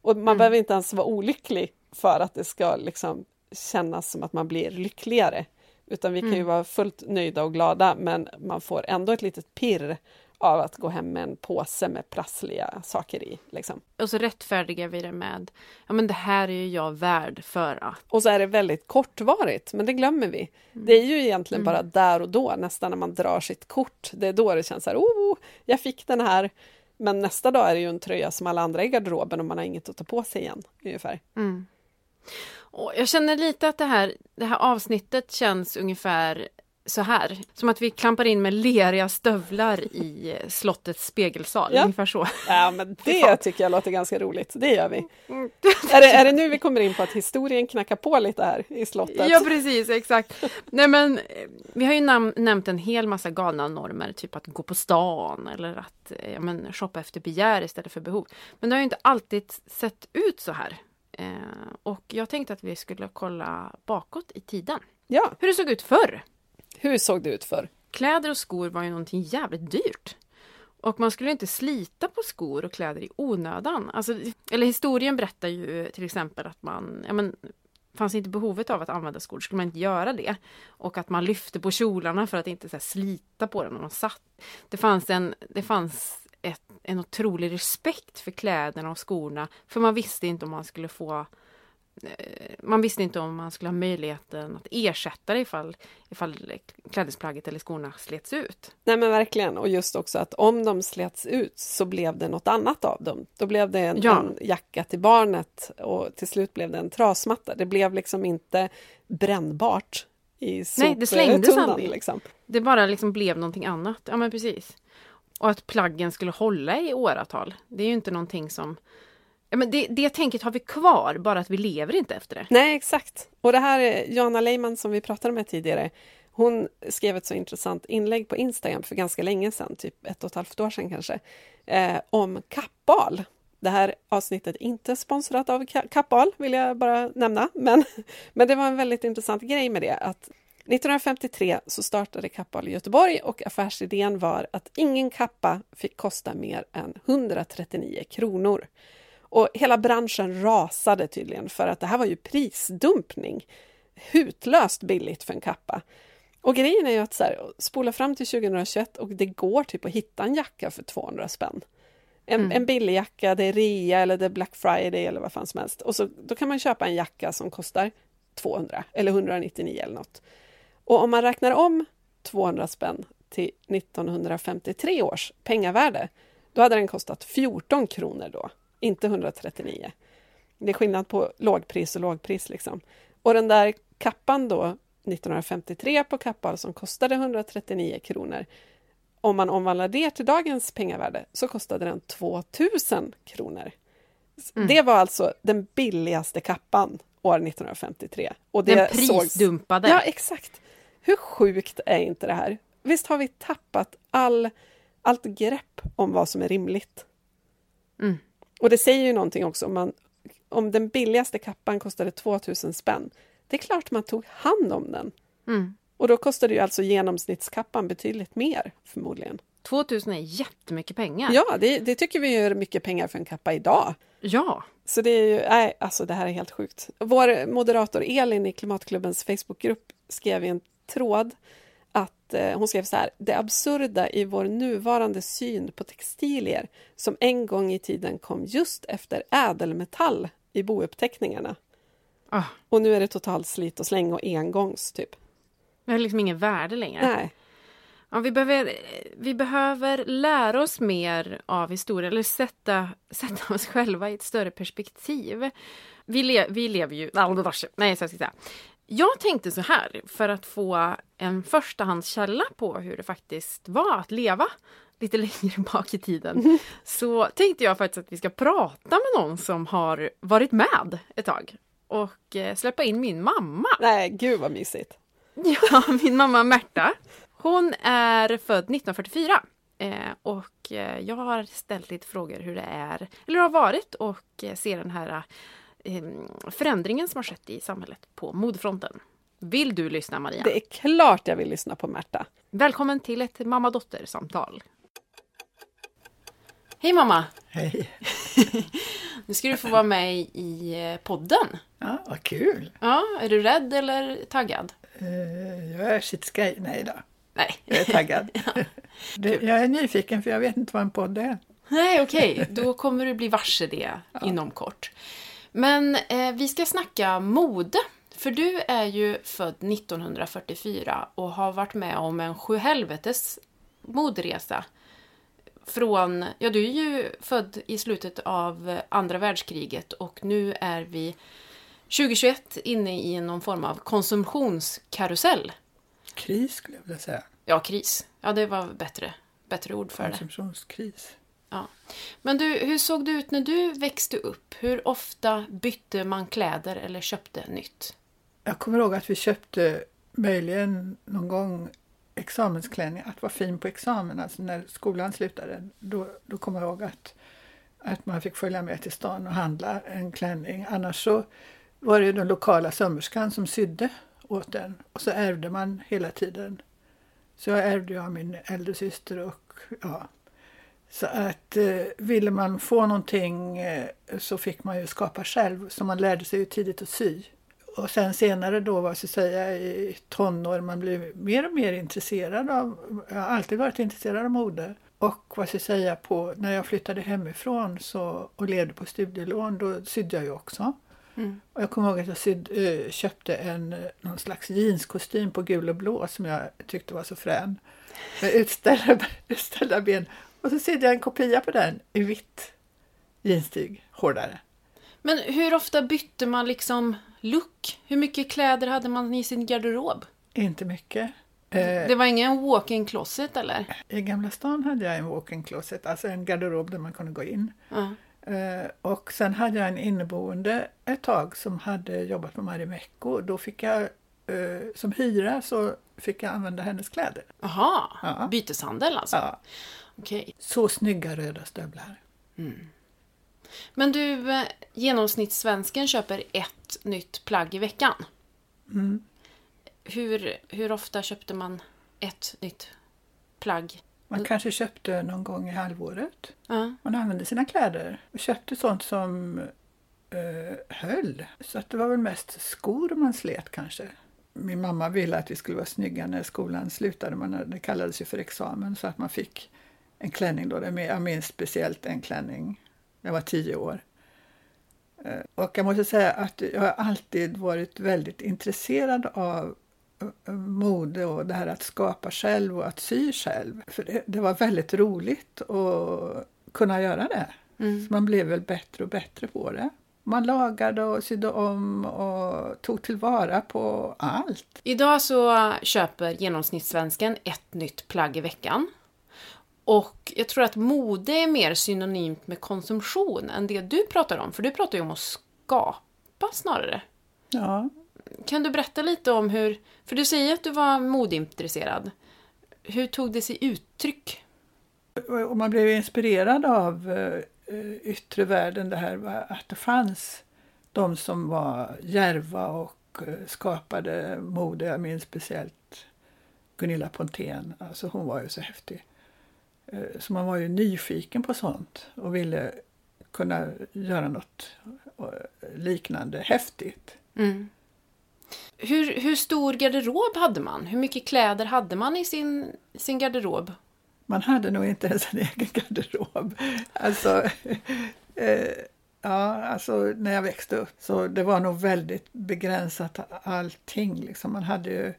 Och man Mm. behöver inte ens vara olycklig för att det ska liksom kännas som att man blir lyckligare. Utan vi kan ju Mm. vara fullt nöjda och glada, men man får ändå ett litet pirr av att gå hem med en påse med prassliga saker i. Liksom. Och så rättfärdigar vi det med, ja men det här är ju jag värd för att. Och så är det väldigt kortvarigt, men det glömmer vi. Det är ju egentligen bara där och då, nästan när man drar sitt kort. Det är då det känns så här, oh, jag fick den här. Men nästa dag är det ju en tröja som alla andra i garderoben och man har inget att ta på sig igen, ungefär. Mm. Och jag känner lite att det här, det här avsnittet känns ungefär så här. Som att vi klampar in med leriga stövlar i slottets spegelsal. Ja. Ungefär så. Ja, men det tycker jag låter ganska roligt. Det gör vi. Är det, är det nu vi kommer in på att historien knackar på lite här i slottet? Ja precis, exakt. Nej men eh, vi har ju nam- nämnt en hel massa galna normer, typ att gå på stan eller att eh, ja, men, shoppa efter begär istället för behov. Men det har ju inte alltid sett ut så här. Eh, och jag tänkte att vi skulle kolla bakåt i tiden. ja. Hur det såg ut förr. Hur såg det ut för? Kläder och skor var ju någonting jävligt dyrt. Och man skulle inte slita på skor och kläder i onödan. Alltså, eller historien berättar ju till exempel att man, ja men, fanns inte behovet av att använda skor skulle man inte göra det. Och att man lyfte på kjolarna för att inte så här, slita på dem när man satt. Det fanns en, det fanns ett, en otrolig respekt för kläderna och skorna. För man visste inte om man skulle få eh, man visste inte om man skulle ha möjligheten att ersätta det ifall, ifall klädesplagget eller skorna slets ut. Nej men verkligen, och just också att om de slets ut så blev det något annat av dem. Då blev det en, Ja. en jacka till barnet och till slut blev det en trasmatta. Det blev liksom inte brännbart i Nej, det slängdes soptunnan, aldrig. Liksom. Det bara liksom blev någonting annat. Ja men precis. Och att plaggen skulle hålla i åratal. Det är ju inte någonting som... Ja, men det, det tänket har vi kvar, bara att vi lever inte efter det. Nej, exakt. Och det här är Johanna Leiman som vi pratade med tidigare. Hon skrev ett så intressant inlägg på Instagram för ganska länge sedan, typ ett och ett halvt år sedan kanske, eh, om kappal. Det här avsnittet är inte sponsrat av Kappahl, Kappal, vill jag bara nämna. Men, men det var en väldigt intressant grej med det. att 1953 så startade Kappal i Göteborg och affärsidén var att ingen kappa fick kosta mer än 139 kronor. Och hela branschen rasade tydligen för att det här var ju prisdumpning. Hutlöst billigt för en kappa. Och grejen är ju att så här, spola fram till 2021 och det går typ att hitta en jacka för 200 spänn. En, Mm. en billig jacka, det är rea eller det är Black Friday eller vad fan som helst. Och så, då kan man köpa en jacka som kostar 200 eller 199 eller något. Och om man räknar om 200 spänn till 1953 års pengavärde, då hade den kostat 14 kronor då, inte 139. Det är skillnad på lågpris och lågpris liksom. Och den där kappan då, 1953 på Kappahl som kostade 139 kronor, om man omvandlar det till dagens pengavärde så kostade den 2000 kronor. Mm. Det var alltså den billigaste kappan år 1953. Och det Den sågs- prisdumpade. Ja, exakt. Hur sjukt är inte det här? Visst har vi tappat all, allt grepp om vad som är rimligt? Mm. Och det säger ju någonting också om, man, om den billigaste kappan kostade 2000 spänn. Det är klart man tog hand om den. Mm. Och då kostade ju alltså genomsnittskappan betydligt mer förmodligen. 2000 är jättemycket pengar. Ja, det, det tycker vi är mycket pengar för en kappa idag. ja. Så det är ju, nej, alltså det här är helt sjukt. Vår moderator Elin i Klimatklubbens Facebookgrupp skrev i en tråd att eh, hon skrev så här, det absurda i vår nuvarande syn på textilier som en gång i tiden kom just efter ädelmetall i bouppteckningarna. Ah, Och nu är det totalt slit och släng och engångs, typ. det har liksom ingen värde längre. Nej. Ja, vi, behöver, vi behöver lära oss mer av historia, eller sätta, sätta oss själva i ett större perspektiv. Vi, le, vi lever ju... Nej, så jag ska säga. Jag tänkte så här, för att få en förstahandskälla på hur det faktiskt var att leva lite längre bak i tiden, så tänkte jag faktiskt att vi ska prata med någon som har varit med ett tag och eh, släppa in min mamma. Nej, gud vad mysigt. Ja, min mamma Märta. Hon är född 1944. Eh, och eh, jag har ställt lite frågor hur det är, eller har varit, och ser den här förändringen som har skett i samhället på modefronten. Vill du lyssna Maria? Det är klart jag vill lyssna på Märta. Välkommen till ett mamma-dotter-samtal. Hej mamma! Hej! Nu ska du få vara med i eh, podden. Ja, vad kul! Ja, är du rädd eller taggad? Eh, Jag är shitskaj. Nej då, Nej. jag är taggad. Det- Jag är nyfiken för jag vet inte vad en podd är. Nej, okej. Då kommer du bli varse det inom kort. Men eh, vi ska snacka mode. För du är ju född 1944 och har varit med om en sjuhelvetes moderesa. Från, ja du är ju född i slutet av andra världskriget och nu är vi 2021 inne i någon form av konsumtionskarusell. Kris skulle jag vilja säga. Ja, kris. Ja, det var bättre, bättre ord för det. Konsumtionskris. Ja. Men du, hur såg det ut när du växte upp? Hur ofta bytte man kläder eller köpte nytt? Jag kommer ihåg att vi köpte möjligen någon gång examensklänning, att vara fin på examen, alltså när skolan slutade. Då, då kommer jag ihåg att, att man fick följa med till stan och handla en klänning. Annars så var det ju den lokala sömmerskan som sydde åt den och så ärvde man hela tiden. Så jag ärvde ju av min äldre syster och ja. Så att eh, ville man få någonting eh, så fick man ju skapa själv, så man lärde sig ju tidigt att sy. Och sen senare då, vad ska jag säga, i tonår, man blev mer och mer intresserad av, jag har alltid varit intresserad av mode. Och vad ska jag säga, på, när jag flyttade hemifrån så, och levde på studielån, då sydde jag ju också. Mm. Och jag kommer ihåg att jag syd, eh, köpte en, eh, någon slags jeanskostym på gul och blå som jag tyckte var så frän. Med utställda, utställda ben. Och så sydde jag en kopia på den i vitt jeanstyg, hårdare. Men hur ofta bytte man liksom look? Hur mycket kläder hade man i sin garderob? Inte mycket. Eh, Det var ingen walk-in closet eller? I Gamla stan hade jag en walk-in closet, alltså en garderob där man kunde gå in. Eh, och sen hade jag en inneboende ett tag som hade jobbat på Marimekko. Då fick jag eh, som hyra så fick jag använda hennes kläder. Jaha, Ja. byteshandel alltså? Ja, Okej. så snygga röda stövlar. Men du, eh, genomsnittssvensken köper ett nytt plagg i veckan. Mm. Hur, hur ofta köpte man ett nytt plagg? Man kanske köpte någon gång i halvåret. Ja. Man använde sina kläder och köpte sånt som eh, höll. Så att det var väl mest skor man slet kanske. Min mamma ville att vi skulle vara snygga när skolan slutade. Man, det kallades ju för examen så att man fick en klänning då. Jag minns speciellt en klänning. Jag var tio år. Eh, Och jag måste säga att jag har alltid varit väldigt intresserad av eh, mode och det här att skapa själv och att sy själv. För det, var väldigt roligt att kunna göra det. Mm. Man blev väl bättre och bättre på det. Man lagade och sydde om och tog tillvara på allt. Idag så köper genomsnittssvensken ett nytt plagg i veckan. Och jag tror att mode är mer synonymt med konsumtion än det du pratar om. För du pratar ju om att skapa snarare. Ja, Kan du berätta lite om hur... För du säger att du var modeintresserad. Hur tog det sig uttryck? och man blev inspirerad av eh, yttre världen, det här att det fanns de som var järva och eh, skapade mode. Jag minns speciellt Gunilla Pontén, alltså hon var ju så häftig. Eh, Så man var ju nyfiken på sånt och ville kunna göra något eh, liknande häftigt. Mm. Hur, hur stor garderob hade man? Hur mycket kläder hade man i sin, sin garderob? Man hade nog inte ens en egen garderob. Alltså, eh, ja, alltså när jag växte upp så det var nog väldigt begränsat allting. Liksom. Man hade ju,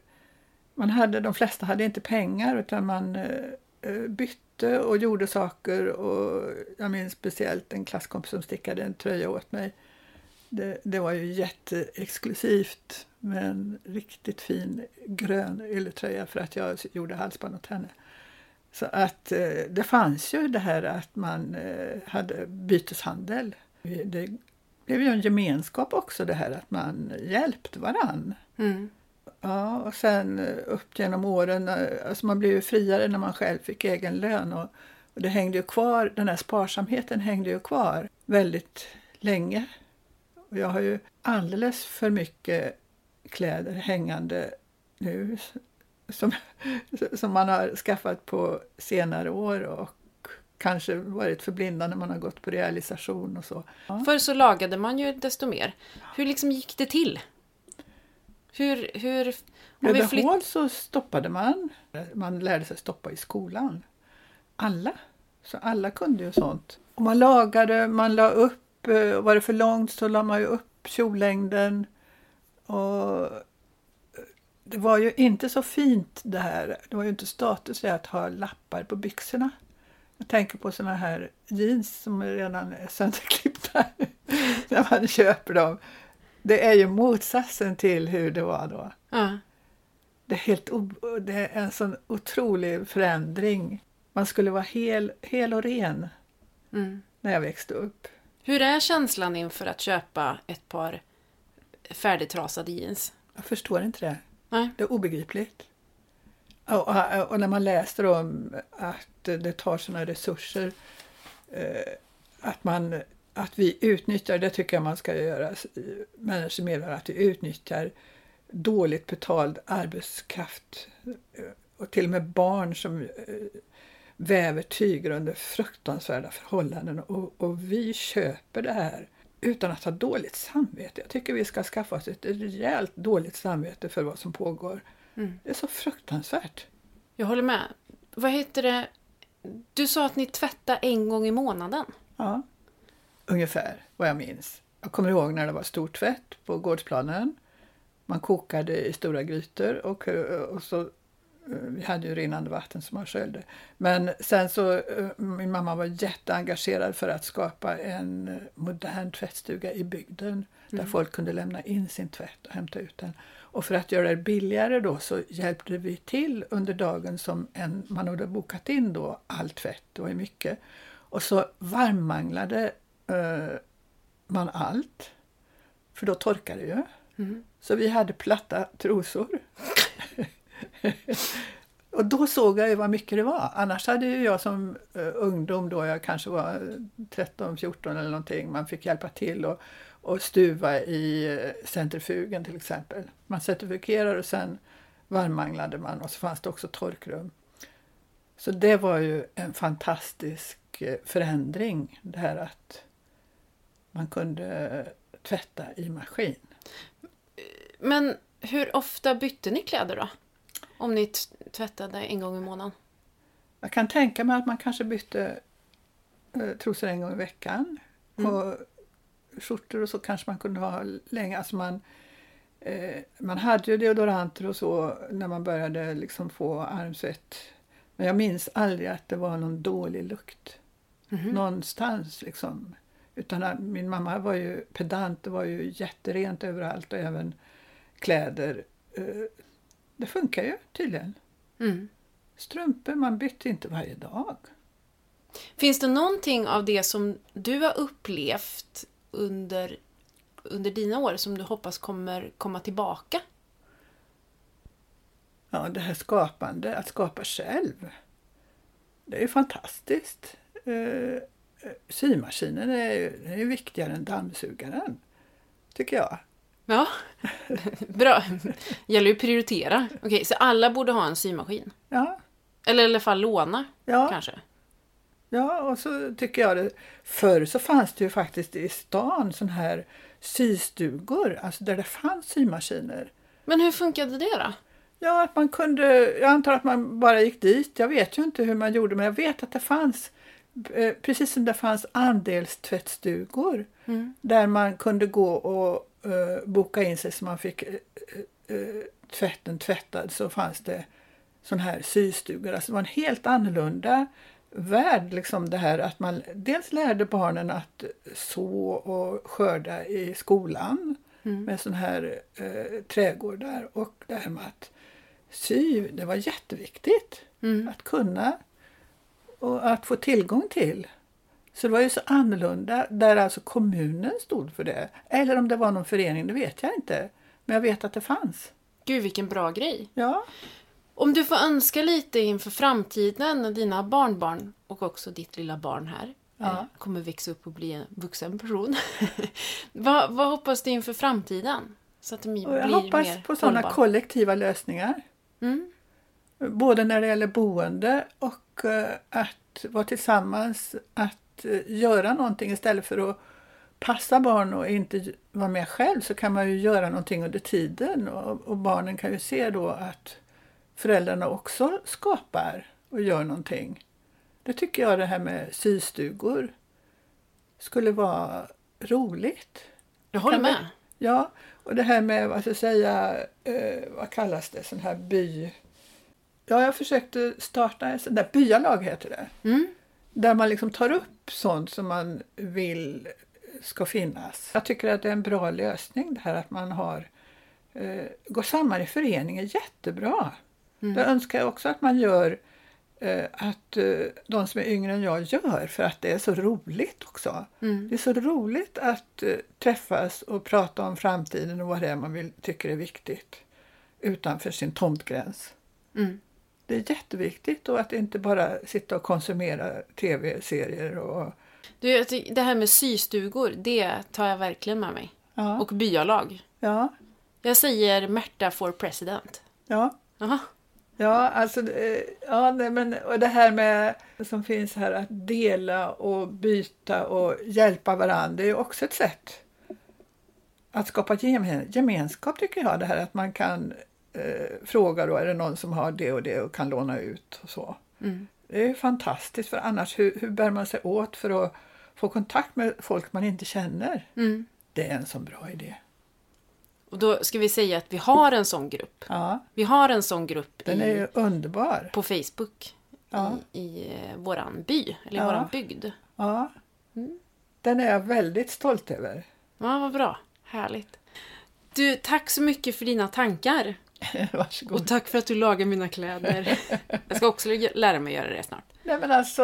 man hade, de flesta hade inte pengar utan man eh, eh, Eh, bytte och gjorde saker. Och jag minns speciellt en klasskompis som stickade en tröja åt mig. Det, det var ju jätteexklusivt med en riktigt fin grön ylletröja för att jag gjorde halsband åt henne. Så att eh, det fanns ju det här att man eh, hade byteshandel. Det blev ju en gemenskap också det här att man hjälpte varann. Mm. Ja, och sen eh, upp genom åren, eh, alltså man blev ju friare när man själv fick egen lön och, och det hängde ju kvar, den här sparsamheten hängde ju kvar väldigt länge. Och jag har ju alldeles för mycket kläder hängande nu som, som man har skaffat på senare år och kanske varit förblindad när man har gått på realisation och så. Ja. Förr så lagade man ju desto mer. Hur liksom gick det till? Hur... hur om Över vi flytt... hål så stoppade man. Man lärde sig stoppa i skolan. Alla. Så alla kunde ju sånt. Och man lagade, man la upp, eh, var det för långt så la man ju upp kjollängden. Och eh, det var ju inte så fint det här. Det var ju inte status i att ha lappar på byxorna. Jag tänker på såna här jeans som redan är sönderklippta när man köper dem. Det är ju motsatsen till hur det var då. Ja. Det är, helt det är en sån otrolig förändring. Man skulle vara hel, hel och ren Mm. när jag växte upp. Hur är känslan inför att köpa ett par färdigtrasade jeans? Jag förstår inte det. Nej. Det är obegripligt. Och, och, och när man läser om att det tar sådana resurser, eh, att, man, att vi utnyttjar, det tycker jag man ska göra, människor menar att vi utnyttjar dåligt betald arbetskraft eh, och till och med barn som eh, väver tyger under fruktansvärda förhållanden och, och vi köper det här utan att ha dåligt samvete. Jag tycker vi ska skaffa oss ett rejält dåligt samvete för vad som pågår. Mm. Det är så fruktansvärt. Jag håller med. Vad heter det? Du sa att ni tvättar en gång i månaden. Ja, ungefär vad jag minns. Jag kommer ihåg när det var stortvätt på gårdsplanen. Man kokade i stora grytor och, och så vi hade ju rinnande vatten som man sköljde. Men sen så, min mamma var jätteengagerad för att skapa en modern tvättstuga i bygden där Mm. folk kunde lämna in sin tvätt och hämta ut den. Och för att göra det billigare då så hjälpte vi till under dagen som en, man hade bokat in då all tvätt, det var ju mycket. Och så varmmanglade eh, man allt, för då torkade det ju. Mm. Så vi hade platta trosor. och då såg jag ju vad mycket det var. Annars hade ju jag som uh, ungdom då, jag kanske var 13, 14 eller någonting, man fick hjälpa till och, och stuva i uh, centrifugen till exempel. Man centrifugerade och sen varmmanglade man och så fanns det också torkrum. Så det var ju en fantastisk uh, förändring det här att man kunde tvätta i maskin. Men hur ofta bytte ni kläder då? Om ni tvättade en gång i månaden? Jag kan tänka mig att man kanske bytte eh, trosor en gång i veckan. Och skjortor och så kanske man kunde ha länge. Alltså man, eh, man hade ju deodoranter och så när man började liksom få armsvett. Men jag minns aldrig att det var någon dålig lukt Mhm. någonstans. Liksom. Utan min mamma var ju pedant, det var ju jätterent överallt och även kläder. Eh, Det funkar ju tydligen. Mm. Strumpor, man bytte inte varje dag. Finns det någonting av det som du har upplevt under, under dina år som du hoppas kommer komma tillbaka? Ja, det här skapande, att skapa själv. Det är ju fantastiskt. Symaskinen är är viktigare än dammsugaren. Tycker jag. Ja, bra. Gäller ju att prioritera. Okej, så alla borde ha en symaskin? Ja, Eller i alla fall låna, ja, kanske? ja, och så tycker jag det. Förr så fanns det ju faktiskt i stan sån här systugor, alltså där det fanns symaskiner. Men hur funkade det då? Ja, att man kunde, jag antar att man bara gick dit. Jag vet ju inte hur man gjorde, men jag vet att det fanns, precis som det fanns andelstvättstugor, Mm. där man kunde gå och eh, boka in sig så man fick eh, eh, tvätten tvättad, så fanns det sån här systugor. Alltså det var en helt annorlunda värld, liksom det här att man dels lärde barnen att så och skörda i skolan Mm. med sån här eh, trädgårdar och det här med att sy, det var jätteviktigt Mm. att kunna och att få tillgång till. Så det var ju så annorlunda där alltså kommunen stod för det. Eller om det var någon förening, det vet jag inte. Men jag vet att det fanns. Gud, vilken bra grej. Ja, Om du får önska lite inför framtiden när dina barnbarn och också ditt lilla barn här Ja. eh, kommer växa upp och bli en vuxen person. vad, vad hoppas du inför framtiden? Så att de blir jag mer hoppas på sådana hållbara. kollektiva lösningar. Mm. Både när det gäller boende och att vara tillsammans, att eh, göra någonting istället för att passa barn och inte vara med själv så kan man ju göra någonting under tiden och, och barnen kan ju se då att föräldrarna också skapar och gör någonting. Det tycker jag det här med systugor skulle vara roligt. Jag håller med. Ja, och det här med vad ska säga, eh, vad kallas det, sån här by... Ja, jag försökte starta en sån där byalag heter det. Mm. Där man liksom tar upp sånt som man vill ska finnas. Jag tycker att det är en bra lösning det här att man har eh, går samman i föreningar, jättebra. Mm. Det önskar jag också att man gör eh, att eh, de som är yngre än jag gör för att det är så roligt också. Mm. Det är så roligt att eh, träffas och prata om framtiden och vad det är man vill, tycker är viktigt utanför sin tomtgräns. Mm. Det är jätteviktigt och att inte bara sitta och konsumera tv-serier och Du, det här med systugor, det tar jag verkligen med mig. ja, Och byalag. ja, Jag säger Märta for president. ja. Aha. Ja, alltså, eh, ja, men, och det här med som finns här att dela och byta och hjälpa varandra, det är också ett sätt att skapa gemen, gemenskap tycker jag. Det här att man kan eh, fråga då, är det någon som har det och det och kan låna ut och så. Mm. Det är fantastiskt för annars hur, hur bär man sig åt för att få kontakt med folk man inte känner? Mm. Det är en sån bra idé. Och då ska vi säga att vi har en sån grupp. Ja, Vi har en sån grupp den i, är underbar. på Facebook Ja. i, i eh, våran by, eller Ja. våran bygd. Ja, Mm. den är jag väldigt stolt över. Ja, vad bra. Härligt. Du, tack så mycket för dina tankar. Varsågod. Och tack för att du lagar mina kläder. Jag ska också lära mig göra det snart. Nej men alltså...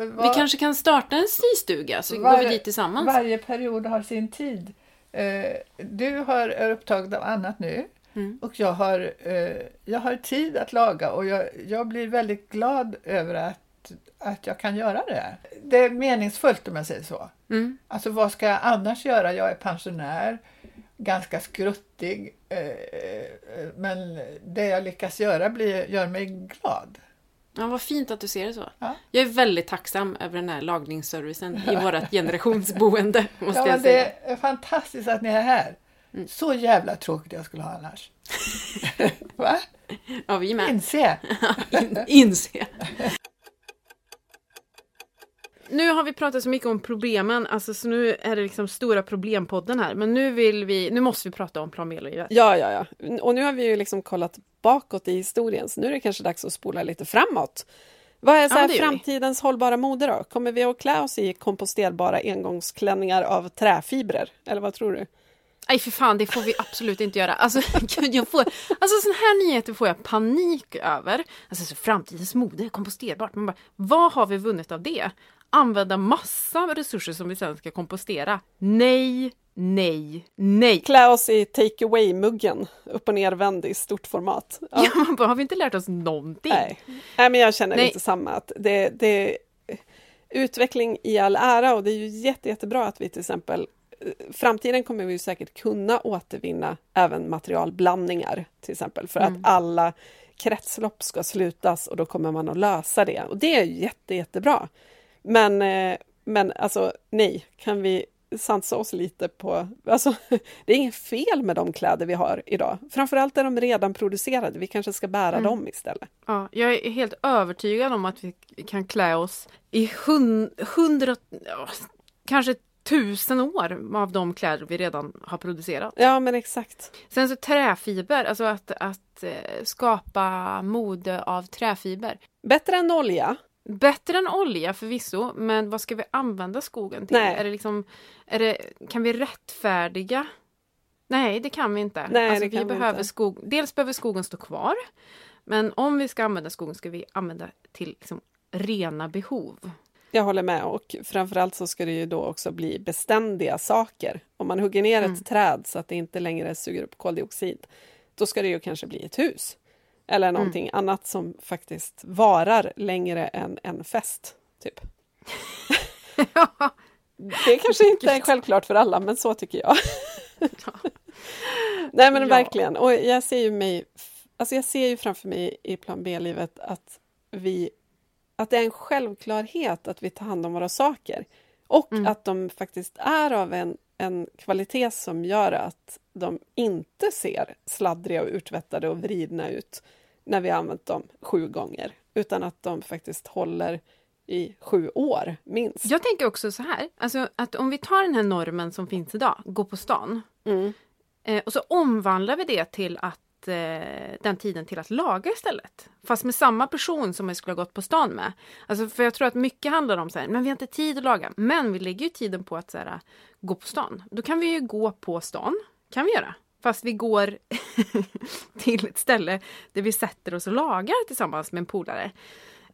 Vi var- kanske kan starta en systuga, så går Var- vi dit tillsammans. Varje period har sin tid. Eh, du har, är upptagen av annat nu Mm. och jag har, eh, jag har tid att laga och jag, jag blir väldigt glad över att, att jag kan göra det. Det är meningsfullt om jag säger så. Mm. Alltså vad ska jag annars göra? Jag är pensionär, ganska skruttig, eh, eh, men det jag lyckas göra blir, gör mig glad. Ja, vad fint att du ser det så. Ja. Jag är väldigt tacksam över den här lagningsservicen i vårt generationsboende, måste Ja, jag säga. det är fantastiskt att ni är här. Mm. Så jävla tråkigt jag skulle ha annars. Va? Ja, vi med. Inse! In, inse. Nu har vi pratat så mycket om problemen, alltså så nu är det liksom stora problempodden här. Men nu vill vi, nu måste vi prata om planmellivet. Ja, ja, ja. Och nu har vi ju liksom kollat bakåt i historien, så nu är det kanske dags att spola lite framåt. Vad är så Ja, framtidens hållbara mode då? Kommer vi att klä oss i komposterbara engångsklänningar av träfibrer? Eller vad tror du? Nej för fan, det får vi absolut inte göra. Alltså, gud, jag får, alltså sådana här nyheter får jag panik över. Alltså så framtidens mode, komposterbart. Man bara, vad har vi vunnit av det? Använda massa resurser som vi sen ska kompostera. Nej, nej, nej. Klä oss i take away-muggen, upp och nervänd i stort format. Ja. Ja, man bara, har vi inte lärt oss någonting? Nej. Nej, men jag känner Nej. lite samma. Att det, det, utveckling i all ära och det är ju jätte, jättebra att vi till exempel eh, framtiden kommer vi ju säkert kunna återvinna även materialblandningar till exempel för Mm. att alla kretslopp ska slutas och då kommer man att lösa det och det är jätte, jättebra. Men, eh, men alltså nej, kan vi sansa oss lite på... Alltså, det är inget fel med de kläder vi har idag. Framförallt är de redan producerade, vi kanske ska bära Mm. dem istället. Ja, jag är helt övertygad om att vi kan klä oss i hun, hundra, kanske tusen år av de kläder vi redan har producerat. Ja, men exakt. Sen så träfiber, alltså att, att eh, skapa mode av träfiber. Bättre än olja. Bättre än olja förvisso, men vad ska vi använda skogen till? Nej. Är det liksom, är det, kan vi rättfärdiga? Nej, det kan vi inte. Nej, alltså, vi behöver inte. skog, dels behöver skogen stå kvar, men om vi ska använda skogen ska vi använda till liksom, rena behov. Jag håller med och framförallt så ska det ju då också bli beständiga saker. Om man hugger ner Mm. ett träd så att det inte längre suger upp koldioxid, då ska det ju kanske bli ett hus. Eller Mm. någonting annat som faktiskt varar längre än en fest, typ. Det kanske inte är självklart för alla, men så tycker jag. Nej men Ja. verkligen, och jag ser ju mig, alltså jag ser ju framför mig i plan B-livet att vi, att det är en självklarhet att vi tar hand om våra saker. Och Mm. att de faktiskt är av en, en kvalitet som gör att de inte ser sladdriga och urtvättade och vridna ut när vi har använt dem sju gånger, utan att de faktiskt håller i sju år, minst. Jag tänker också så här, alltså att om vi tar den här normen som finns idag, gå på stan, Mm. eh, och så omvandlar vi det till att eh, den tiden till att laga istället. Fast med samma person som vi skulle ha gått på stan med. Alltså för jag tror att mycket handlar om så här, men vi har inte tid att laga. Men vi lägger ju tiden på att så här, gå på stan. Då kan vi ju gå på stan, kan vi göra. Fast vi går till ett ställe där vi sätter oss och lagar tillsammans med en polare.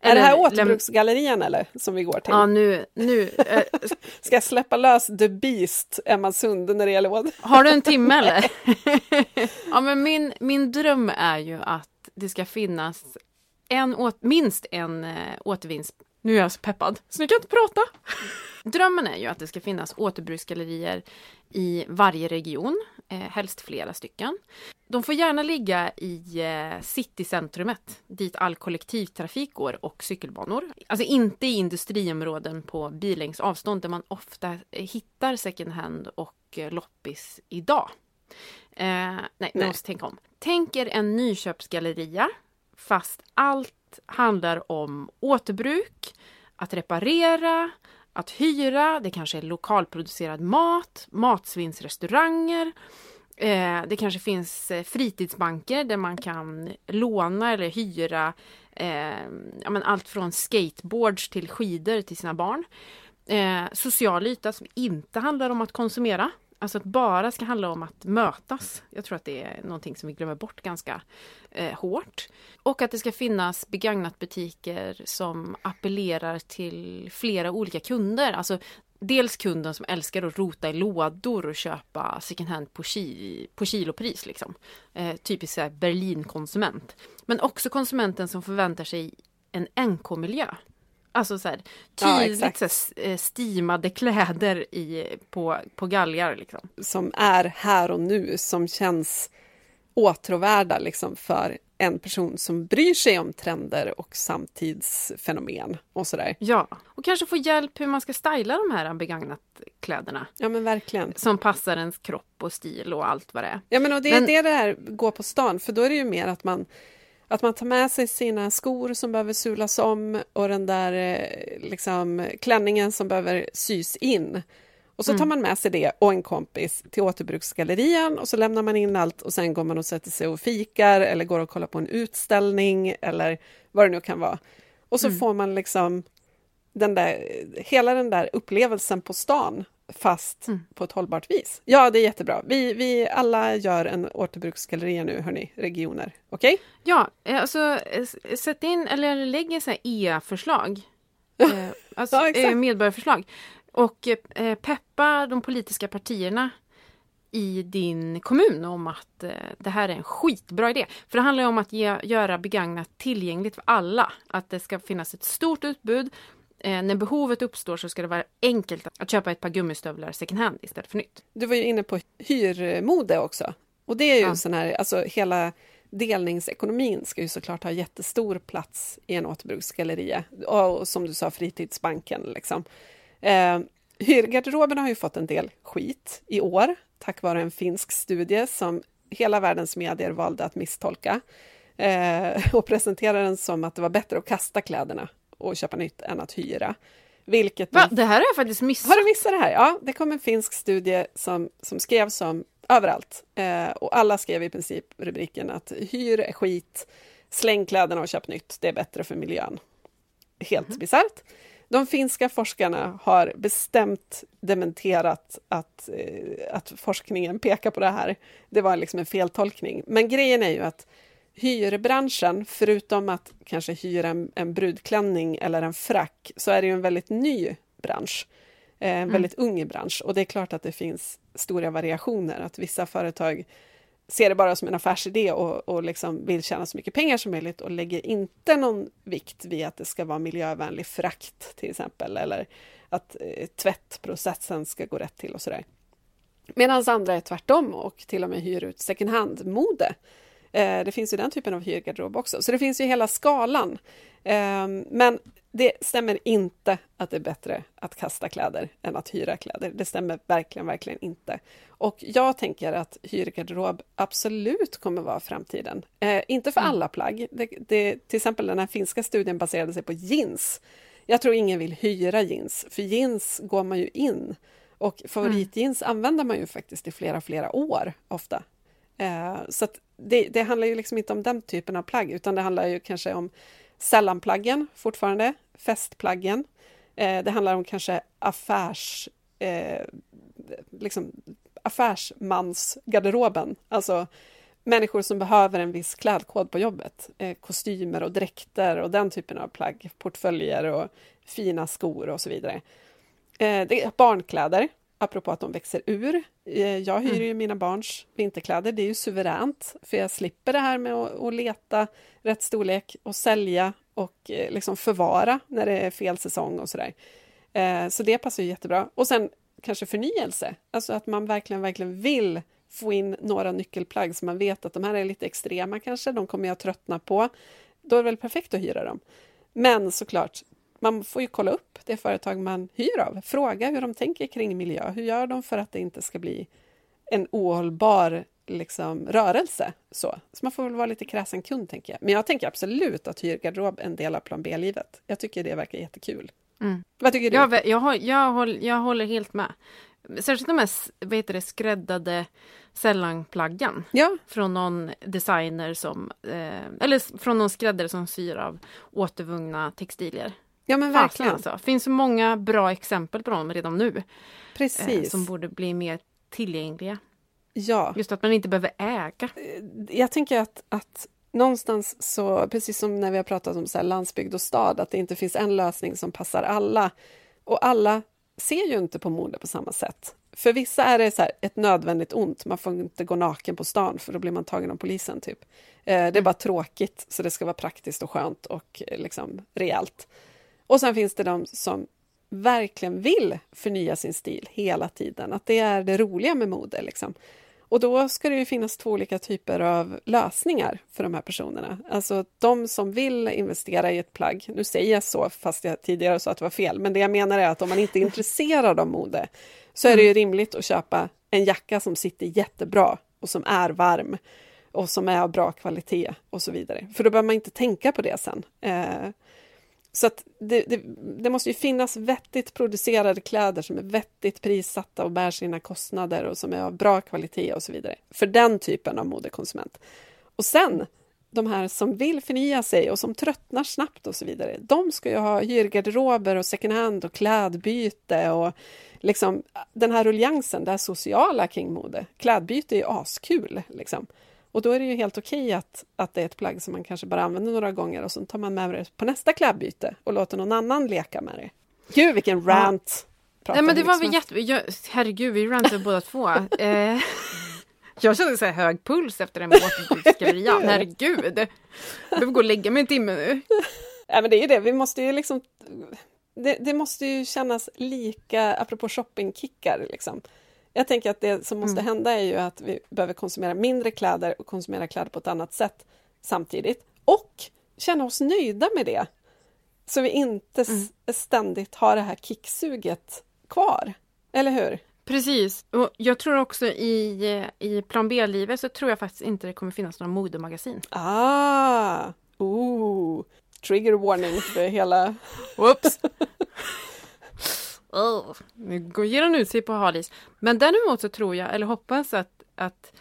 Är det här återbruksgallerian eller, som vi går till? Ja, nu, nu eh, Ska jag släppa lös The Beast, Emma Sunde, när det gäller åt? Har du en timme eller? ja, men min, min dröm är ju att det ska finnas en, åt, minst en eh, återvinns... Nu är jag så peppad, så nu kan jag inte prata. Drömmen är ju att det ska finnas återbruksgallerier i varje region, eh, helst flera stycken. De får gärna ligga i eh, citycentrumet, dit all kollektivtrafik går och cykelbanor. Alltså inte i industriområden på bilängds avstånd där man ofta eh, hittar second hand och eh, loppis idag. Eh, nej, nej. Nej. måste tänka om. Tänk er en nyköpsgalleria fast allt handlar om återbruk, att reparera, att hyra, det kanske är lokalproducerad mat, matsvinnsrestauranger. Eh, det kanske finns eh, fritidsbanker där man kan låna eller hyra eh, ja, men allt från skateboards till skidor till sina barn. Eh, social yta som inte handlar om att konsumera. Alltså att bara ska handla om att mötas. Jag tror att det är någonting som vi glömmer bort ganska eh, hårt. Och att det ska finnas begagnatbutiker som appellerar till flera olika kunder. Alltså dels kunden som älskar att rota i lådor och köpa second hand på, ki på kilopris. Liksom. Eh, typisk Berlin-konsument. Men också konsumenten som förväntar sig en NK-miljö. Alltså så här, Ja, tydligt exakt. så här, s- eh, stimade kläder i, på, på galgar. Liksom. som är här och nu, som känns åtråvärda liksom, för en person som bryr sig om trender och samtidsfenomen och sådär. Ja, och kanske få hjälp hur man ska styla de här begagnat kläderna. Ja men verkligen. Som passar ens kropp och stil och allt vad det är. Ja men och det är Men- det här gå på stan, för då är det ju mer att man att man tar med sig sina skor som behöver sulas om och den där eh, liksom, klänningen som behöver sys in. Och så tar Mm. man med sig det och en kompis till återbruksgallerian och så lämnar man in allt och sen går man och sätter sig och fikar eller går och kollar på en utställning eller vad det nu kan vara. Och så Mm. får man liksom den där, hela den där upplevelsen på stan fast Mm. på ett hållbart vis. Ja, det är jättebra. Vi, vi alla gör en återbruksgalleria nu, hörni, regioner. Okej? Ja, eh, alltså sätt in eller lägg här e-förslag. Eh, alltså Ja, eh, medborgarförslag. Och eh, peppa de politiska partierna i din kommun om att eh, det här är en skitbra idé. För det handlar om att ge, göra begagnat tillgängligt för alla. Att det ska finnas ett stort utbud. Eh, när behovet uppstår så ska det vara enkelt att, köpa ett par gummistövlar second hand istället för nytt. Du var ju inne på hyrmode också. Och det är ju Ja. sån här, alltså hela delningsekonomin ska ju såklart ha jättestor plats i en återbruksgalleria. Och som du sa, fritidsbanken liksom. Eh, hyrgarderoben har ju fått en del skit i år, tack vare en finsk studie som hela världens medier valde att misstolka. Eh, och presentera den som att det var bättre att kasta kläderna och köpa nytt än att hyra. Vilket Va? Det här har jag faktiskt missat. har du missat det här? Ja, det kom en finsk studie som, som skrevs om överallt. Eh, och alla skrev i princip rubriken att hyr är skit, släng kläderna och köp nytt, det är bättre för miljön. Helt Mhm. bisarrt. De finska forskarna har bestämt dementerat att, eh, att forskningen pekar på det här. Det var liksom en feltolkning. Men grejen är ju att hyrbranschen, förutom att kanske hyra en, en brudklänning eller en frack, så är det ju en väldigt ny bransch. Eh, En väldigt ung bransch. Och det är klart att det finns stora variationer. Att vissa företag ser det bara som en affärsidé och, och liksom vill tjäna så mycket pengar som möjligt och lägger inte någon vikt vid att det ska vara miljövänlig frakt till exempel eller att eh, tvättprocessen ska gå rätt till och sådär. Medan andra är tvärtom och till och med hyr ut second hand-mode. Eh, det finns ju den typen av hyrgarderob också, så det finns ju hela skalan. Eh, men det stämmer inte att det är bättre att kasta kläder än att hyra kläder. Det stämmer verkligen, verkligen inte. Och jag tänker att hyrgarderob absolut kommer vara framtiden. Eh, inte för alla plagg. Det, det, till exempel den här finska studien baserade sig på jeans. Jag tror ingen vill hyra jeans, för jeans går man ju in. Och favoritjeans mm. använder man ju faktiskt i flera, flera år ofta. Eh, så det, det, handlar ju liksom inte om den typen av plagg, utan det handlar ju kanske om sällanplaggen fortfarande, festplaggen. Eh, det handlar om kanske affärs... Eh, liksom affärsmansgarderoben, alltså människor som behöver en viss klädkod på jobbet. Eh, kostymer och dräkter och den typen av plagg, portföljer och fina skor och så vidare. Eh, det är barnkläder, apropå att de växer ur. Eh, jag hyr mm. ju mina barns vinterkläder, det är ju suveränt, för jag slipper det här med att, leta rätt storlek och sälja och eh, liksom förvara när det är fel säsong och sådär. Eh, så det passar ju jättebra. Och sen kanske förnyelse, alltså att man verkligen, verkligen vill få in några nyckelplagg som man vet att de här är lite extrema kanske, de kommer jag tröttna på. Då är det väl perfekt att hyra dem. Men såklart, man får ju kolla upp det företag man hyr av. Fråga hur de tänker kring miljö. Hur gör de för att det inte ska bli en ohållbar liksom, rörelse? Så. så man får väl vara lite kräsen kund, tänker jag. Men jag tänker absolut att hyrgarderob är en del av plan B-livet. Jag tycker det verkar jättekul. Mm. Vad tycker du? Jag, jag, jag, håller, jag håller helt med. Särskilt de här heter det, skräddade sällanplaggen. Ja. Från någon designer som, eh, eller från någon skräddare som syr av återvunna textilier. Ja men verkligen. Alltså. Det finns så många bra exempel på dem redan nu. Precis. Eh, som borde bli mer tillgängliga. Ja. Just att man inte behöver äga. Eh, jag tänker att, att någonstans så, precis som när vi har pratat om så landsbygd och stad, att det inte finns en lösning som passar alla. Och alla ser ju inte på mode på samma sätt. För vissa är det så här, ett nödvändigt ont, man får inte gå naken på stan för då blir man tagen av polisen. typ. Eh, det är bara tråkigt, så det ska vara praktiskt och skönt och eh, liksom rejält. Och sen finns det de som verkligen vill förnya sin stil hela tiden, att det är det roliga med mode. Liksom. Och då ska det ju finnas två olika typer av lösningar för de här personerna. Alltså de som vill investera i ett plagg, nu säger jag så fast jag tidigare sa att det var fel, men det jag menar är att om man inte är intresserad av mode så är det ju rimligt att köpa en jacka som sitter jättebra och som är varm och som är av bra kvalitet och så vidare. För då behöver man inte tänka på det sen. Eh, så att det, det, det, måste ju finnas vettigt producerade kläder som är vettigt prissatta och bär sina kostnader och som är av bra kvalitet och så vidare. För den typen av modekonsument. Och sen, de här som vill förnya sig och som tröttnar snabbt och så vidare, de ska ju ha hyrgarderober och second hand och klädbyte och liksom den här ruljansen, det här sociala kring mode. Klädbyte är ju askul liksom. Och då är det ju helt okej okay att, att det är ett plagg som man kanske bara använder några gånger och så tar man med det på nästa klädbyte och låter någon annan leka med det. Gud vilken rant! Ja. Nej men det var väl jätte... Jag, herregud, vi rantade båda två. Eh, jag kände så här hög puls efter den återskrivian. Herregud! Jag behöver gå och lägga mig en timme nu. Ja men det är ju det, vi måste ju liksom... Det, det måste ju kännas lika, apropå shoppingkickar liksom. Jag tänker att det som måste mm. hända är ju att vi behöver konsumera mindre kläder och konsumera kläder på ett annat sätt samtidigt. Och känna oss nöjda med det. Så vi inte mm. ständigt har det här kicksuget kvar. Eller hur? Precis. Och jag tror också i, i plan B-livet så tror jag faktiskt inte det kommer finnas några modemagasin. Ah! Ooh. Trigger warning för hela... Whoops! Oh, nu ger han ut sig på halis. Men däremot så tror jag, eller hoppas att, att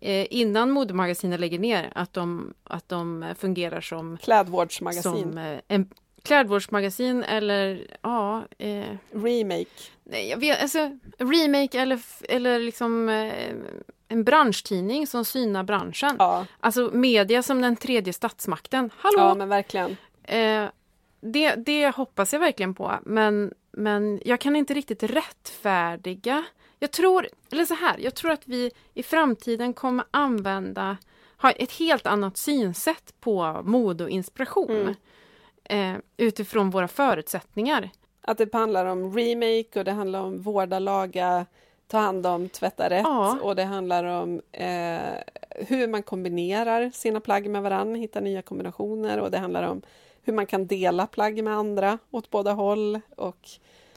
eh, innan modemagasinet lägger ner, att de, att de fungerar som klädvårdsmagasin. Som, eh, en klädvårdsmagasin eller ja... Eh, remake. Nej, jag vet, alltså remake eller, eller liksom eh, en branschtidning som synar branschen. Ja. Alltså media som den tredje statsmakten. Hallå! Ja, men verkligen. Eh, det, det hoppas jag verkligen på, men men jag kan inte riktigt rättfärdiga. Jag tror, eller så här, jag tror att vi i framtiden kommer använda, ha ett helt annat synsätt på mode och inspiration. Mm. Eh, utifrån våra förutsättningar. Att det handlar om remake och det handlar om vårda, laga, ta hand om, tvätta rätt Ja. och det handlar om eh, hur man kombinerar sina plagg med varann, hitta nya kombinationer och det handlar om hur man kan dela plagg med andra åt båda håll och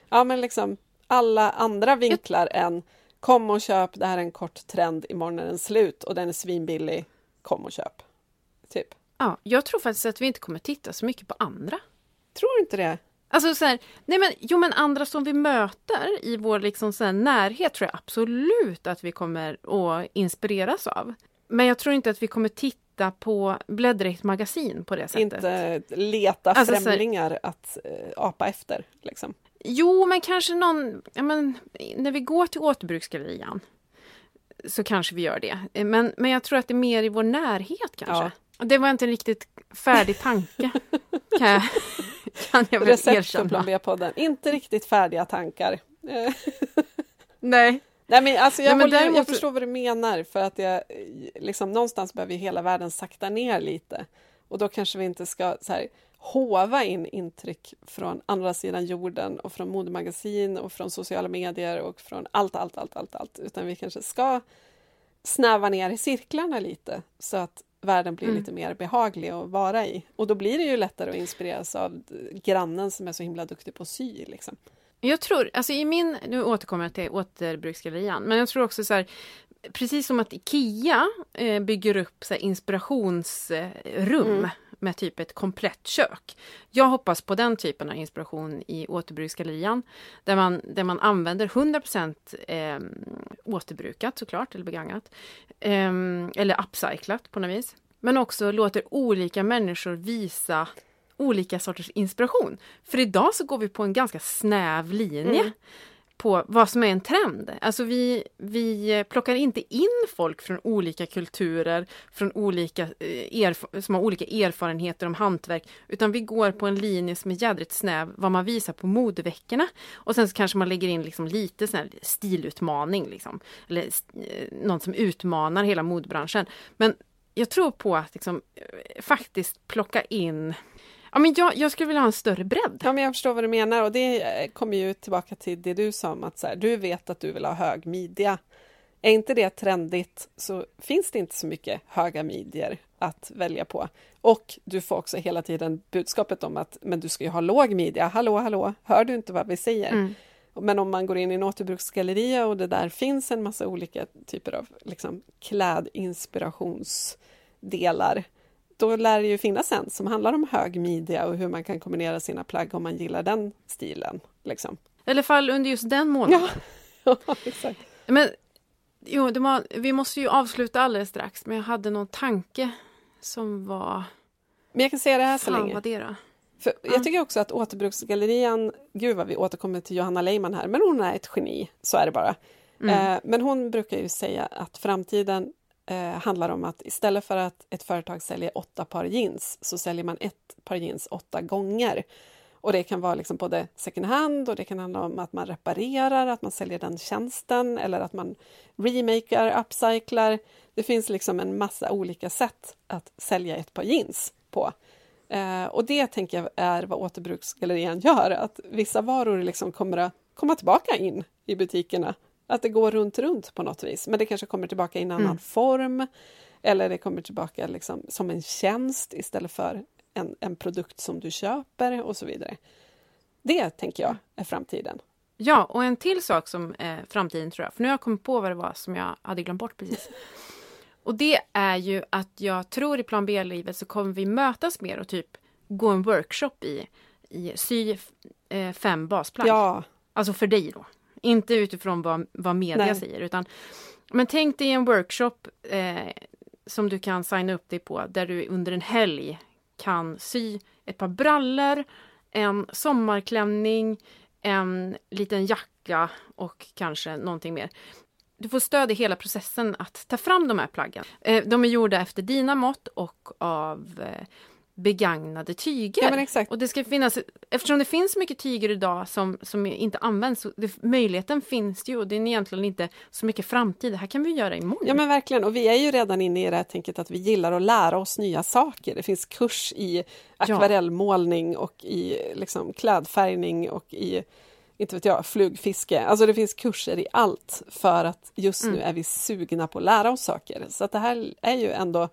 ja, men liksom alla andra vinklar än kom och köp, det här är en kort trend, imorgon är den slut och den är svinbillig, kom och köp. Typ. Ja, jag tror faktiskt att vi inte kommer titta så mycket på andra. Tror inte det? Alltså så här, nej men, jo men andra som vi möter i vår liksom så närhet tror jag absolut att vi kommer att inspireras av. Men jag tror inte att vi kommer titta på, bläddra i ett magasin på det sättet. Inte leta Alltså, så här- främlingar att eh, apa efter. Liksom. Jo, men kanske någon, ja, men, när vi går till återbruksgallerian så kanske vi gör det. Eh, Men, men jag tror att det är mer i vår närhet kanske. Det var inte en riktigt färdig tanke, kan jag, kan jag väl Recept erkänna. B-podden. Inte riktigt färdiga tankar. Eh, Nej. Nej, men alltså jag, Nej, men håller, jag så- förstår vad du menar, för att jag, eh, liksom, någonstans behöver ju hela världen sakta ner lite. Och då kanske vi inte ska så här, hova in intryck från andra sidan jorden och från modemagasin och från sociala medier och från allt, allt, allt, allt, allt. Utan vi kanske ska snäva ner i cirklarna lite så att världen blir Mm. lite mer behaglig att vara i. Och då blir det ju lättare att inspireras av grannen som är så himla duktig på att sy. Liksom. Jag tror, alltså i min, nu återkommer jag till återbruksgallerian, men jag tror också så här, precis som att IKEA eh, bygger upp så inspirationsrum Mm. med typ ett komplett kök. Jag hoppas på den typen av inspiration i återbruksgallerian, där man, där man använder 100% eh, återbrukat såklart, eller begagnat, eh, eller upcyclat på något vis. Men också låter olika människor visa olika sorters inspiration. För idag så går vi på en ganska snäv linje Mm. på vad som är en trend. Alltså vi, vi plockar inte in folk från olika kulturer, från olika, eh, som har olika erfarenheter om hantverk, utan vi går på en linje som är jädrigt snäv, vad man visar på modeveckorna. Och sen så kanske man lägger in liksom lite sån stilutmaning, liksom. eller eh, någon som utmanar hela modebranschen. Men jag tror på att liksom, eh, faktiskt plocka in Ja, men jag, jag skulle vilja ha en större bredd. Ja, men jag förstår vad du menar och det eh, kommer ju tillbaka till det du sa om att så här, du vet att du vill ha hög midja. Är inte det trendigt så finns det inte så mycket höga midjor att välja på. Och du får också hela tiden budskapet om att men du ska ju ha låg midja. Hallå, hallå, hör du inte vad vi säger? Mm. Men om man går in i en återbruksgalleria och det där finns en massa olika typer av liksom, klädinspirationsdelar då lär det ju finnas en som handlar om hög midja och hur man kan kombinera sina plagg om man gillar den stilen. Liksom. I alla fall under just den månaden. Ja, exakt. Men jo, det var, vi måste ju avsluta alldeles strax, men jag hade någon tanke som var... Men jag kan säga det här så Fan länge. vad det då? För Ja. Jag tycker också att återbruksgallerian, gud vad vi återkommer till Johanna Leiman här, men hon är ett geni, så är det bara. Mm. Eh, men hon brukar ju säga att framtiden eh, handlar om att istället för att ett företag säljer åtta par jeans så säljer man ett par jeans åtta gånger. Och det kan vara liksom både second hand och det kan handla om att man reparerar, att man säljer den tjänsten eller att man remakar, upcyclar. Det finns liksom en massa olika sätt att sälja ett par jeans på. Eh, och det tänker jag är vad återbruksgallerian gör, att vissa varor liksom kommer att komma tillbaka in i butikerna. Att det går runt, runt på något vis, men det kanske kommer tillbaka i en annan Mm. form. Eller det kommer tillbaka liksom som en tjänst istället för en, en produkt som du köper och så vidare. Det tänker jag är framtiden. Ja, och en till sak som är framtiden tror jag, för nu har jag kommit på vad det var som jag hade glömt bort precis. Och det är ju att jag tror i plan B-livet så kommer vi mötas mer och typ gå en workshop i, i sy eh, fem basplagg. Ja, Alltså för dig då. Inte utifrån vad, vad media Nej. säger utan men tänk dig en workshop eh, som du kan signa upp dig på där du under en helg kan sy ett par brallor, en sommarklänning, en liten jacka och kanske någonting mer. Du får stöd i hela processen att ta fram de här plaggen. Eh, de är gjorda efter dina mått och av eh, begagnade tyger. ja. Och det ska finnas, eftersom det finns mycket tyger idag som, som inte används, det, möjligheten finns ju och det är egentligen inte så mycket framtid. Det här kan vi göra imorgon. Ja men verkligen, och vi är ju redan inne i det här tänket att vi gillar att lära oss nya saker. Det finns kurs i akvarellmålning och i liksom klädfärgning och i inte vet jag, flugfiske. Alltså det finns kurser i allt för att just nu Mm. är vi sugna på att lära oss saker. Så att det här är ju ändå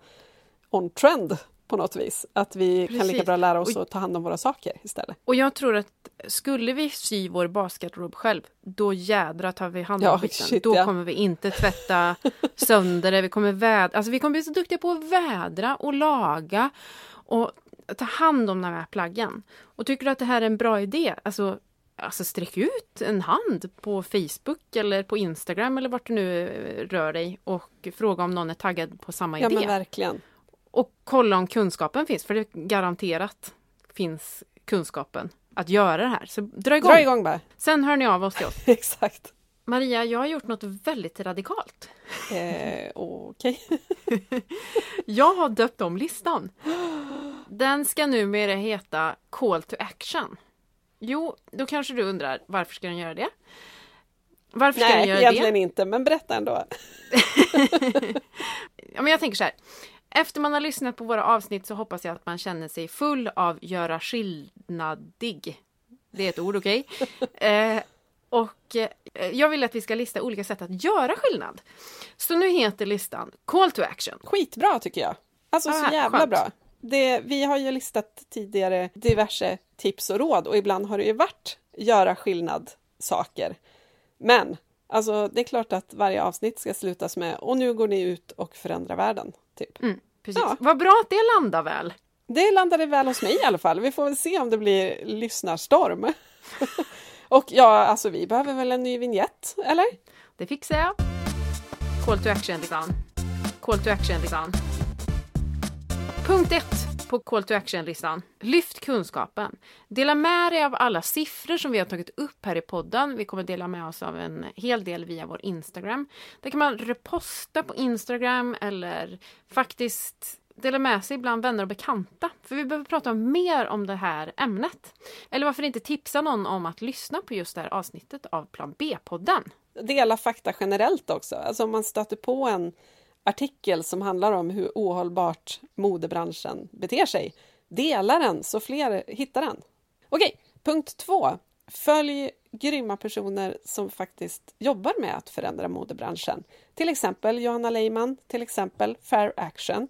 on trend på något vis. Att vi kan lika Precis. bra lära oss Och- att ta hand om våra saker istället. Och jag tror att skulle vi sy vår basketgarderob själv, då jädra tar vi hand om Ja, skiten. shit, då ja. kommer vi inte tvätta sönder det, vi kommer vädra, alltså vi kommer bli så duktiga på att vädra och laga och ta hand om de här plaggen. Och tycker du att det här är en bra idé, alltså, alltså sträck ut en hand på Facebook eller på Instagram eller vart du nu rör dig och fråga om någon är taggad på samma Ja idé. men verkligen. Och kolla om kunskapen finns, för det garanterat finns kunskapen att göra det här. Så dra igång! Dra igång bara. Sen hör ni av oss till oss. Exakt. Maria, jag har gjort något väldigt radikalt. Eh, Okej. Jag har döpt om listan. Den ska numera heta Call to Action. Jo, då kanske du undrar varför ska den göra det? Varför ska Nej, den göra egentligen det? inte, men berätta ändå. Ja, men jag tänker så här. Efter man har lyssnat på våra avsnitt så hoppas jag att man känner sig full av göra skillnadig. Det är ett ord, okej? eh, och eh, jag vill att vi ska lista olika sätt att göra skillnad. Så nu heter listan Call to Action. Skitbra tycker jag. Alltså Ah, så jävla skönt. bra. Det, vi har ju listat tidigare diverse tips och råd och ibland har det ju varit göra skillnad saker. Men alltså det är klart att varje avsnitt ska slutas med och nu går ni ut och förändrar världen. Typ. Mm, precis. Ja. Vad bra att det landar väl. Det landade väl hos mig i alla fall. Vi får väl se om det blir lyssnarstorm. och ja, alltså vi behöver väl en ny vignett, eller? Det fixar jag. Call to action liksom. Call to action liksom. Punkt ett på Call to action-listan. Lyft kunskapen. Dela med dig av alla siffror som vi har tagit upp här i podden. Vi kommer dela med oss av en hel del via vår Instagram. Där kan man reposta på Instagram eller faktiskt dela med sig bland vänner och bekanta. För vi behöver prata mer om det här ämnet. Eller varför inte tipsa någon om att lyssna på just det här avsnittet av Plan B-podden. dela fakta generellt också. Alltså om man stöter på en artikel som handlar om hur ohållbart modebranschen beter sig, dela den så fler hittar den. Okej, punkt två. Följ grymma personer som faktiskt jobbar med att förändra modebranschen. Till exempel Johanna Leiman, till exempel Fair Action.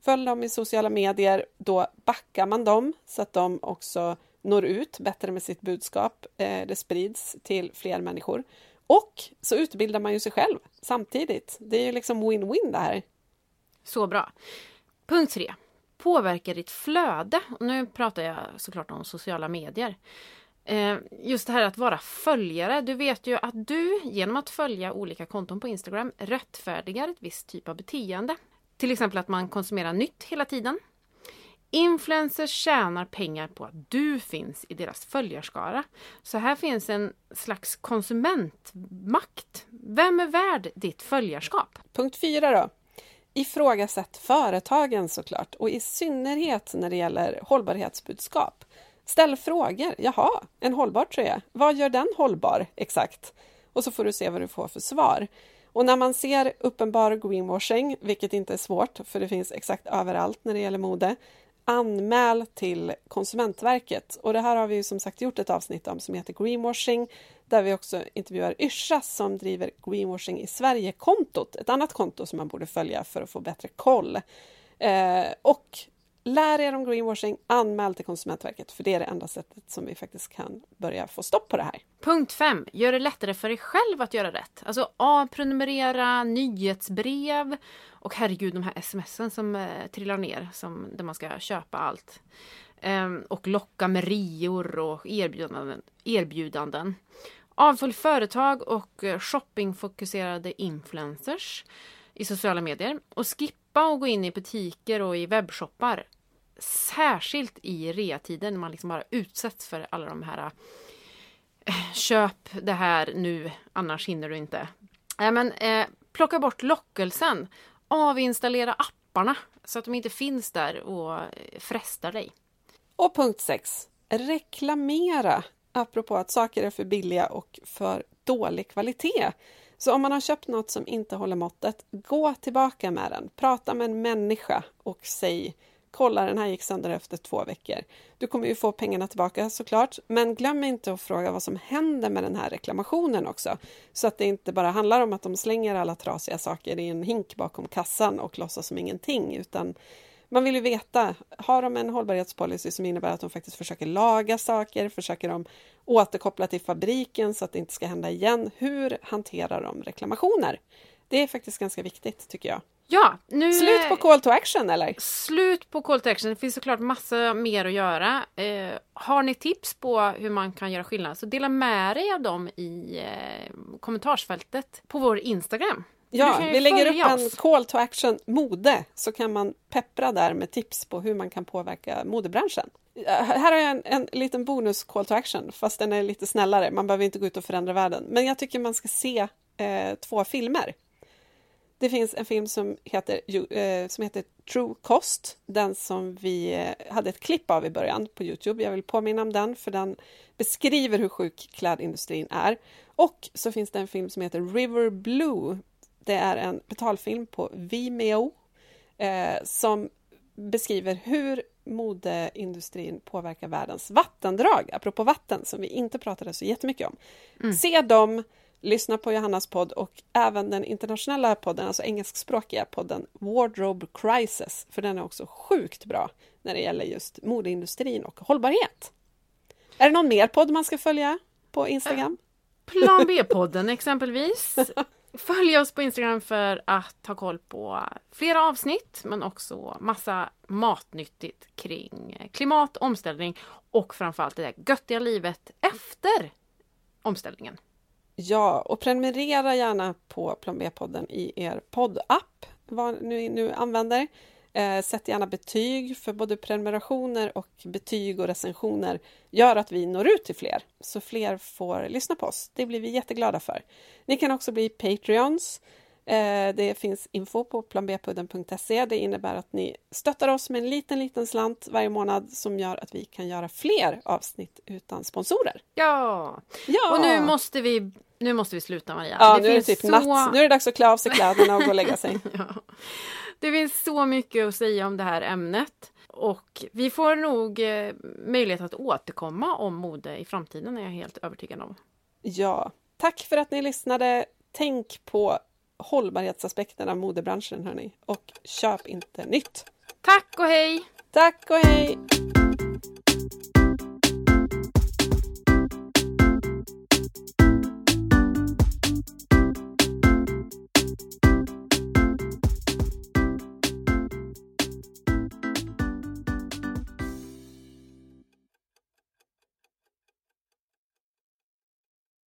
Följ dem i sociala medier, då backar man dem så att de också når ut bättre med sitt budskap. Eh, det sprids till fler människor. Och så utbildar man ju sig själv samtidigt. Det är ju liksom win-win det här. Så bra. Punkt tre. Påverka ditt flöde. Och nu pratar jag såklart om sociala medier. Eh, just det här att vara följare. Du vet ju att du genom att följa olika konton på Instagram rättfärdigar ett visst typ av beteende. Till exempel att man konsumerar nytt hela tiden. Influencers tjänar pengar på att du finns i deras följarskara. Så här finns en slags konsumentmakt. Vem är värd ditt följarskap? Punkt fyra då. Ifrågasätt företagen såklart och i synnerhet när det gäller hållbarhetsbudskap. Ställ frågor. Jaha, en hållbar tröja. Vad gör den hållbar exakt? Och så får du se vad du får för svar. Och när man ser uppenbar greenwashing, vilket inte är svårt för det finns exakt överallt när det gäller mode, anmäl till Konsumentverket. Och det här har vi ju som sagt gjort ett avsnitt om som heter Greenwashing där vi också intervjuar Yrsa som driver Greenwashing i Sverige-kontot, ett annat konto som man borde följa för att få bättre koll. Eh, och lär er om greenwashing, anmäl till Konsumentverket för det är det enda sättet som vi faktiskt kan börja få stopp på det här. Punkt 5. Gör det lättare för dig själv att göra rätt. Alltså avprenumerera nyhetsbrev och herregud de här smsen som eh, trillar ner som, där man ska köpa allt. Ehm, och locka med rior och erbjudanden. erbjudanden. Avfölj företag och eh, shoppingfokuserade influencers i sociala medier. Och skippa att gå in i butiker och i webbshoppar. Särskilt i reatider när man liksom bara utsätts för alla de här eh, köp det här nu, annars hinner du inte. Äh, men, eh, plocka bort lockelsen. Avinstallera apparna så att de inte finns där och eh, frestar dig. Och punkt 6. Reklamera. Apropå att saker är för billiga och för dålig kvalitet. Så om man har köpt något som inte håller måttet, gå tillbaka med den. Prata med en människa och säg kolla den här gick sönder efter två veckor. Du kommer ju få pengarna tillbaka såklart, men glöm inte att fråga vad som händer med den här reklamationen också. Så att det inte bara handlar om att de slänger alla trasiga saker i en hink bakom kassan och låtsas som ingenting, utan man vill ju veta, har de en hållbarhetspolicy som innebär att de faktiskt försöker laga saker, försöker de återkoppla till fabriken så att det inte ska hända igen? Hur hanterar de reklamationer? Det är faktiskt ganska viktigt tycker jag. Ja, nu... Slut på call to action eller? Slut på call to action. Det finns såklart massa mer att göra. Eh, har ni tips på hur man kan göra skillnad så dela med er av dem i eh, kommentarsfältet på vår Instagram. Ja, vi lägger upp en call to action mode så kan man peppra där med tips på hur man kan påverka modebranschen. Här har jag en, en liten bonus call to action fast den är lite snällare. Man behöver inte gå ut och förändra världen. Men jag tycker man ska se eh, två filmer. Det finns en film som heter, eh, som heter True Cost, den som vi eh, hade ett klipp av i början på Youtube. Jag vill påminna om den, för den beskriver hur sjuk klädindustrin är. Och så finns det en film som heter River Blue det är en betalfilm på Vimeo eh, som beskriver hur modeindustrin påverkar världens vattendrag, apropå vatten som vi inte pratade så jättemycket om. Mm. Se dem, lyssna på Johannas podd och även den internationella podden, alltså engelskspråkiga podden Wardrobe Crisis, för den är också sjukt bra när det gäller just modeindustrin och hållbarhet. Är det någon mer podd man ska följa på Instagram? Eh, Plan B-podden exempelvis. Följ oss på Instagram för att ha koll på flera avsnitt men också massa matnyttigt kring klimat, omställning och framförallt det där göttiga livet efter omställningen. Ja, och prenumerera gärna på Plan B-podden i er poddapp, vad ni nu använder. Eh, sätt gärna betyg, för både prenumerationer och betyg och recensioner gör att vi når ut till fler, så fler får lyssna på oss. Det blir vi jätteglada för. Ni kan också bli Patreons. Eh, det finns info på planbpudden.se. Det innebär att ni stöttar oss med en liten, liten slant varje månad som gör att vi kan göra fler avsnitt utan sponsorer. Ja! ja. Och nu måste vi nu måste vi sluta Maria. Ja, det nu är det typ så... natt. Nu är det dags att klä av sig kläderna och gå och lägga sig. ja. Det finns så mycket att säga om det här ämnet. Och vi får nog eh, möjlighet att återkomma om mode i framtiden är jag helt övertygad om. Ja, tack för att ni lyssnade. Tänk på hållbarhetsaspekterna av modebranschen hörni och köp inte nytt. Tack och hej! Tack och hej!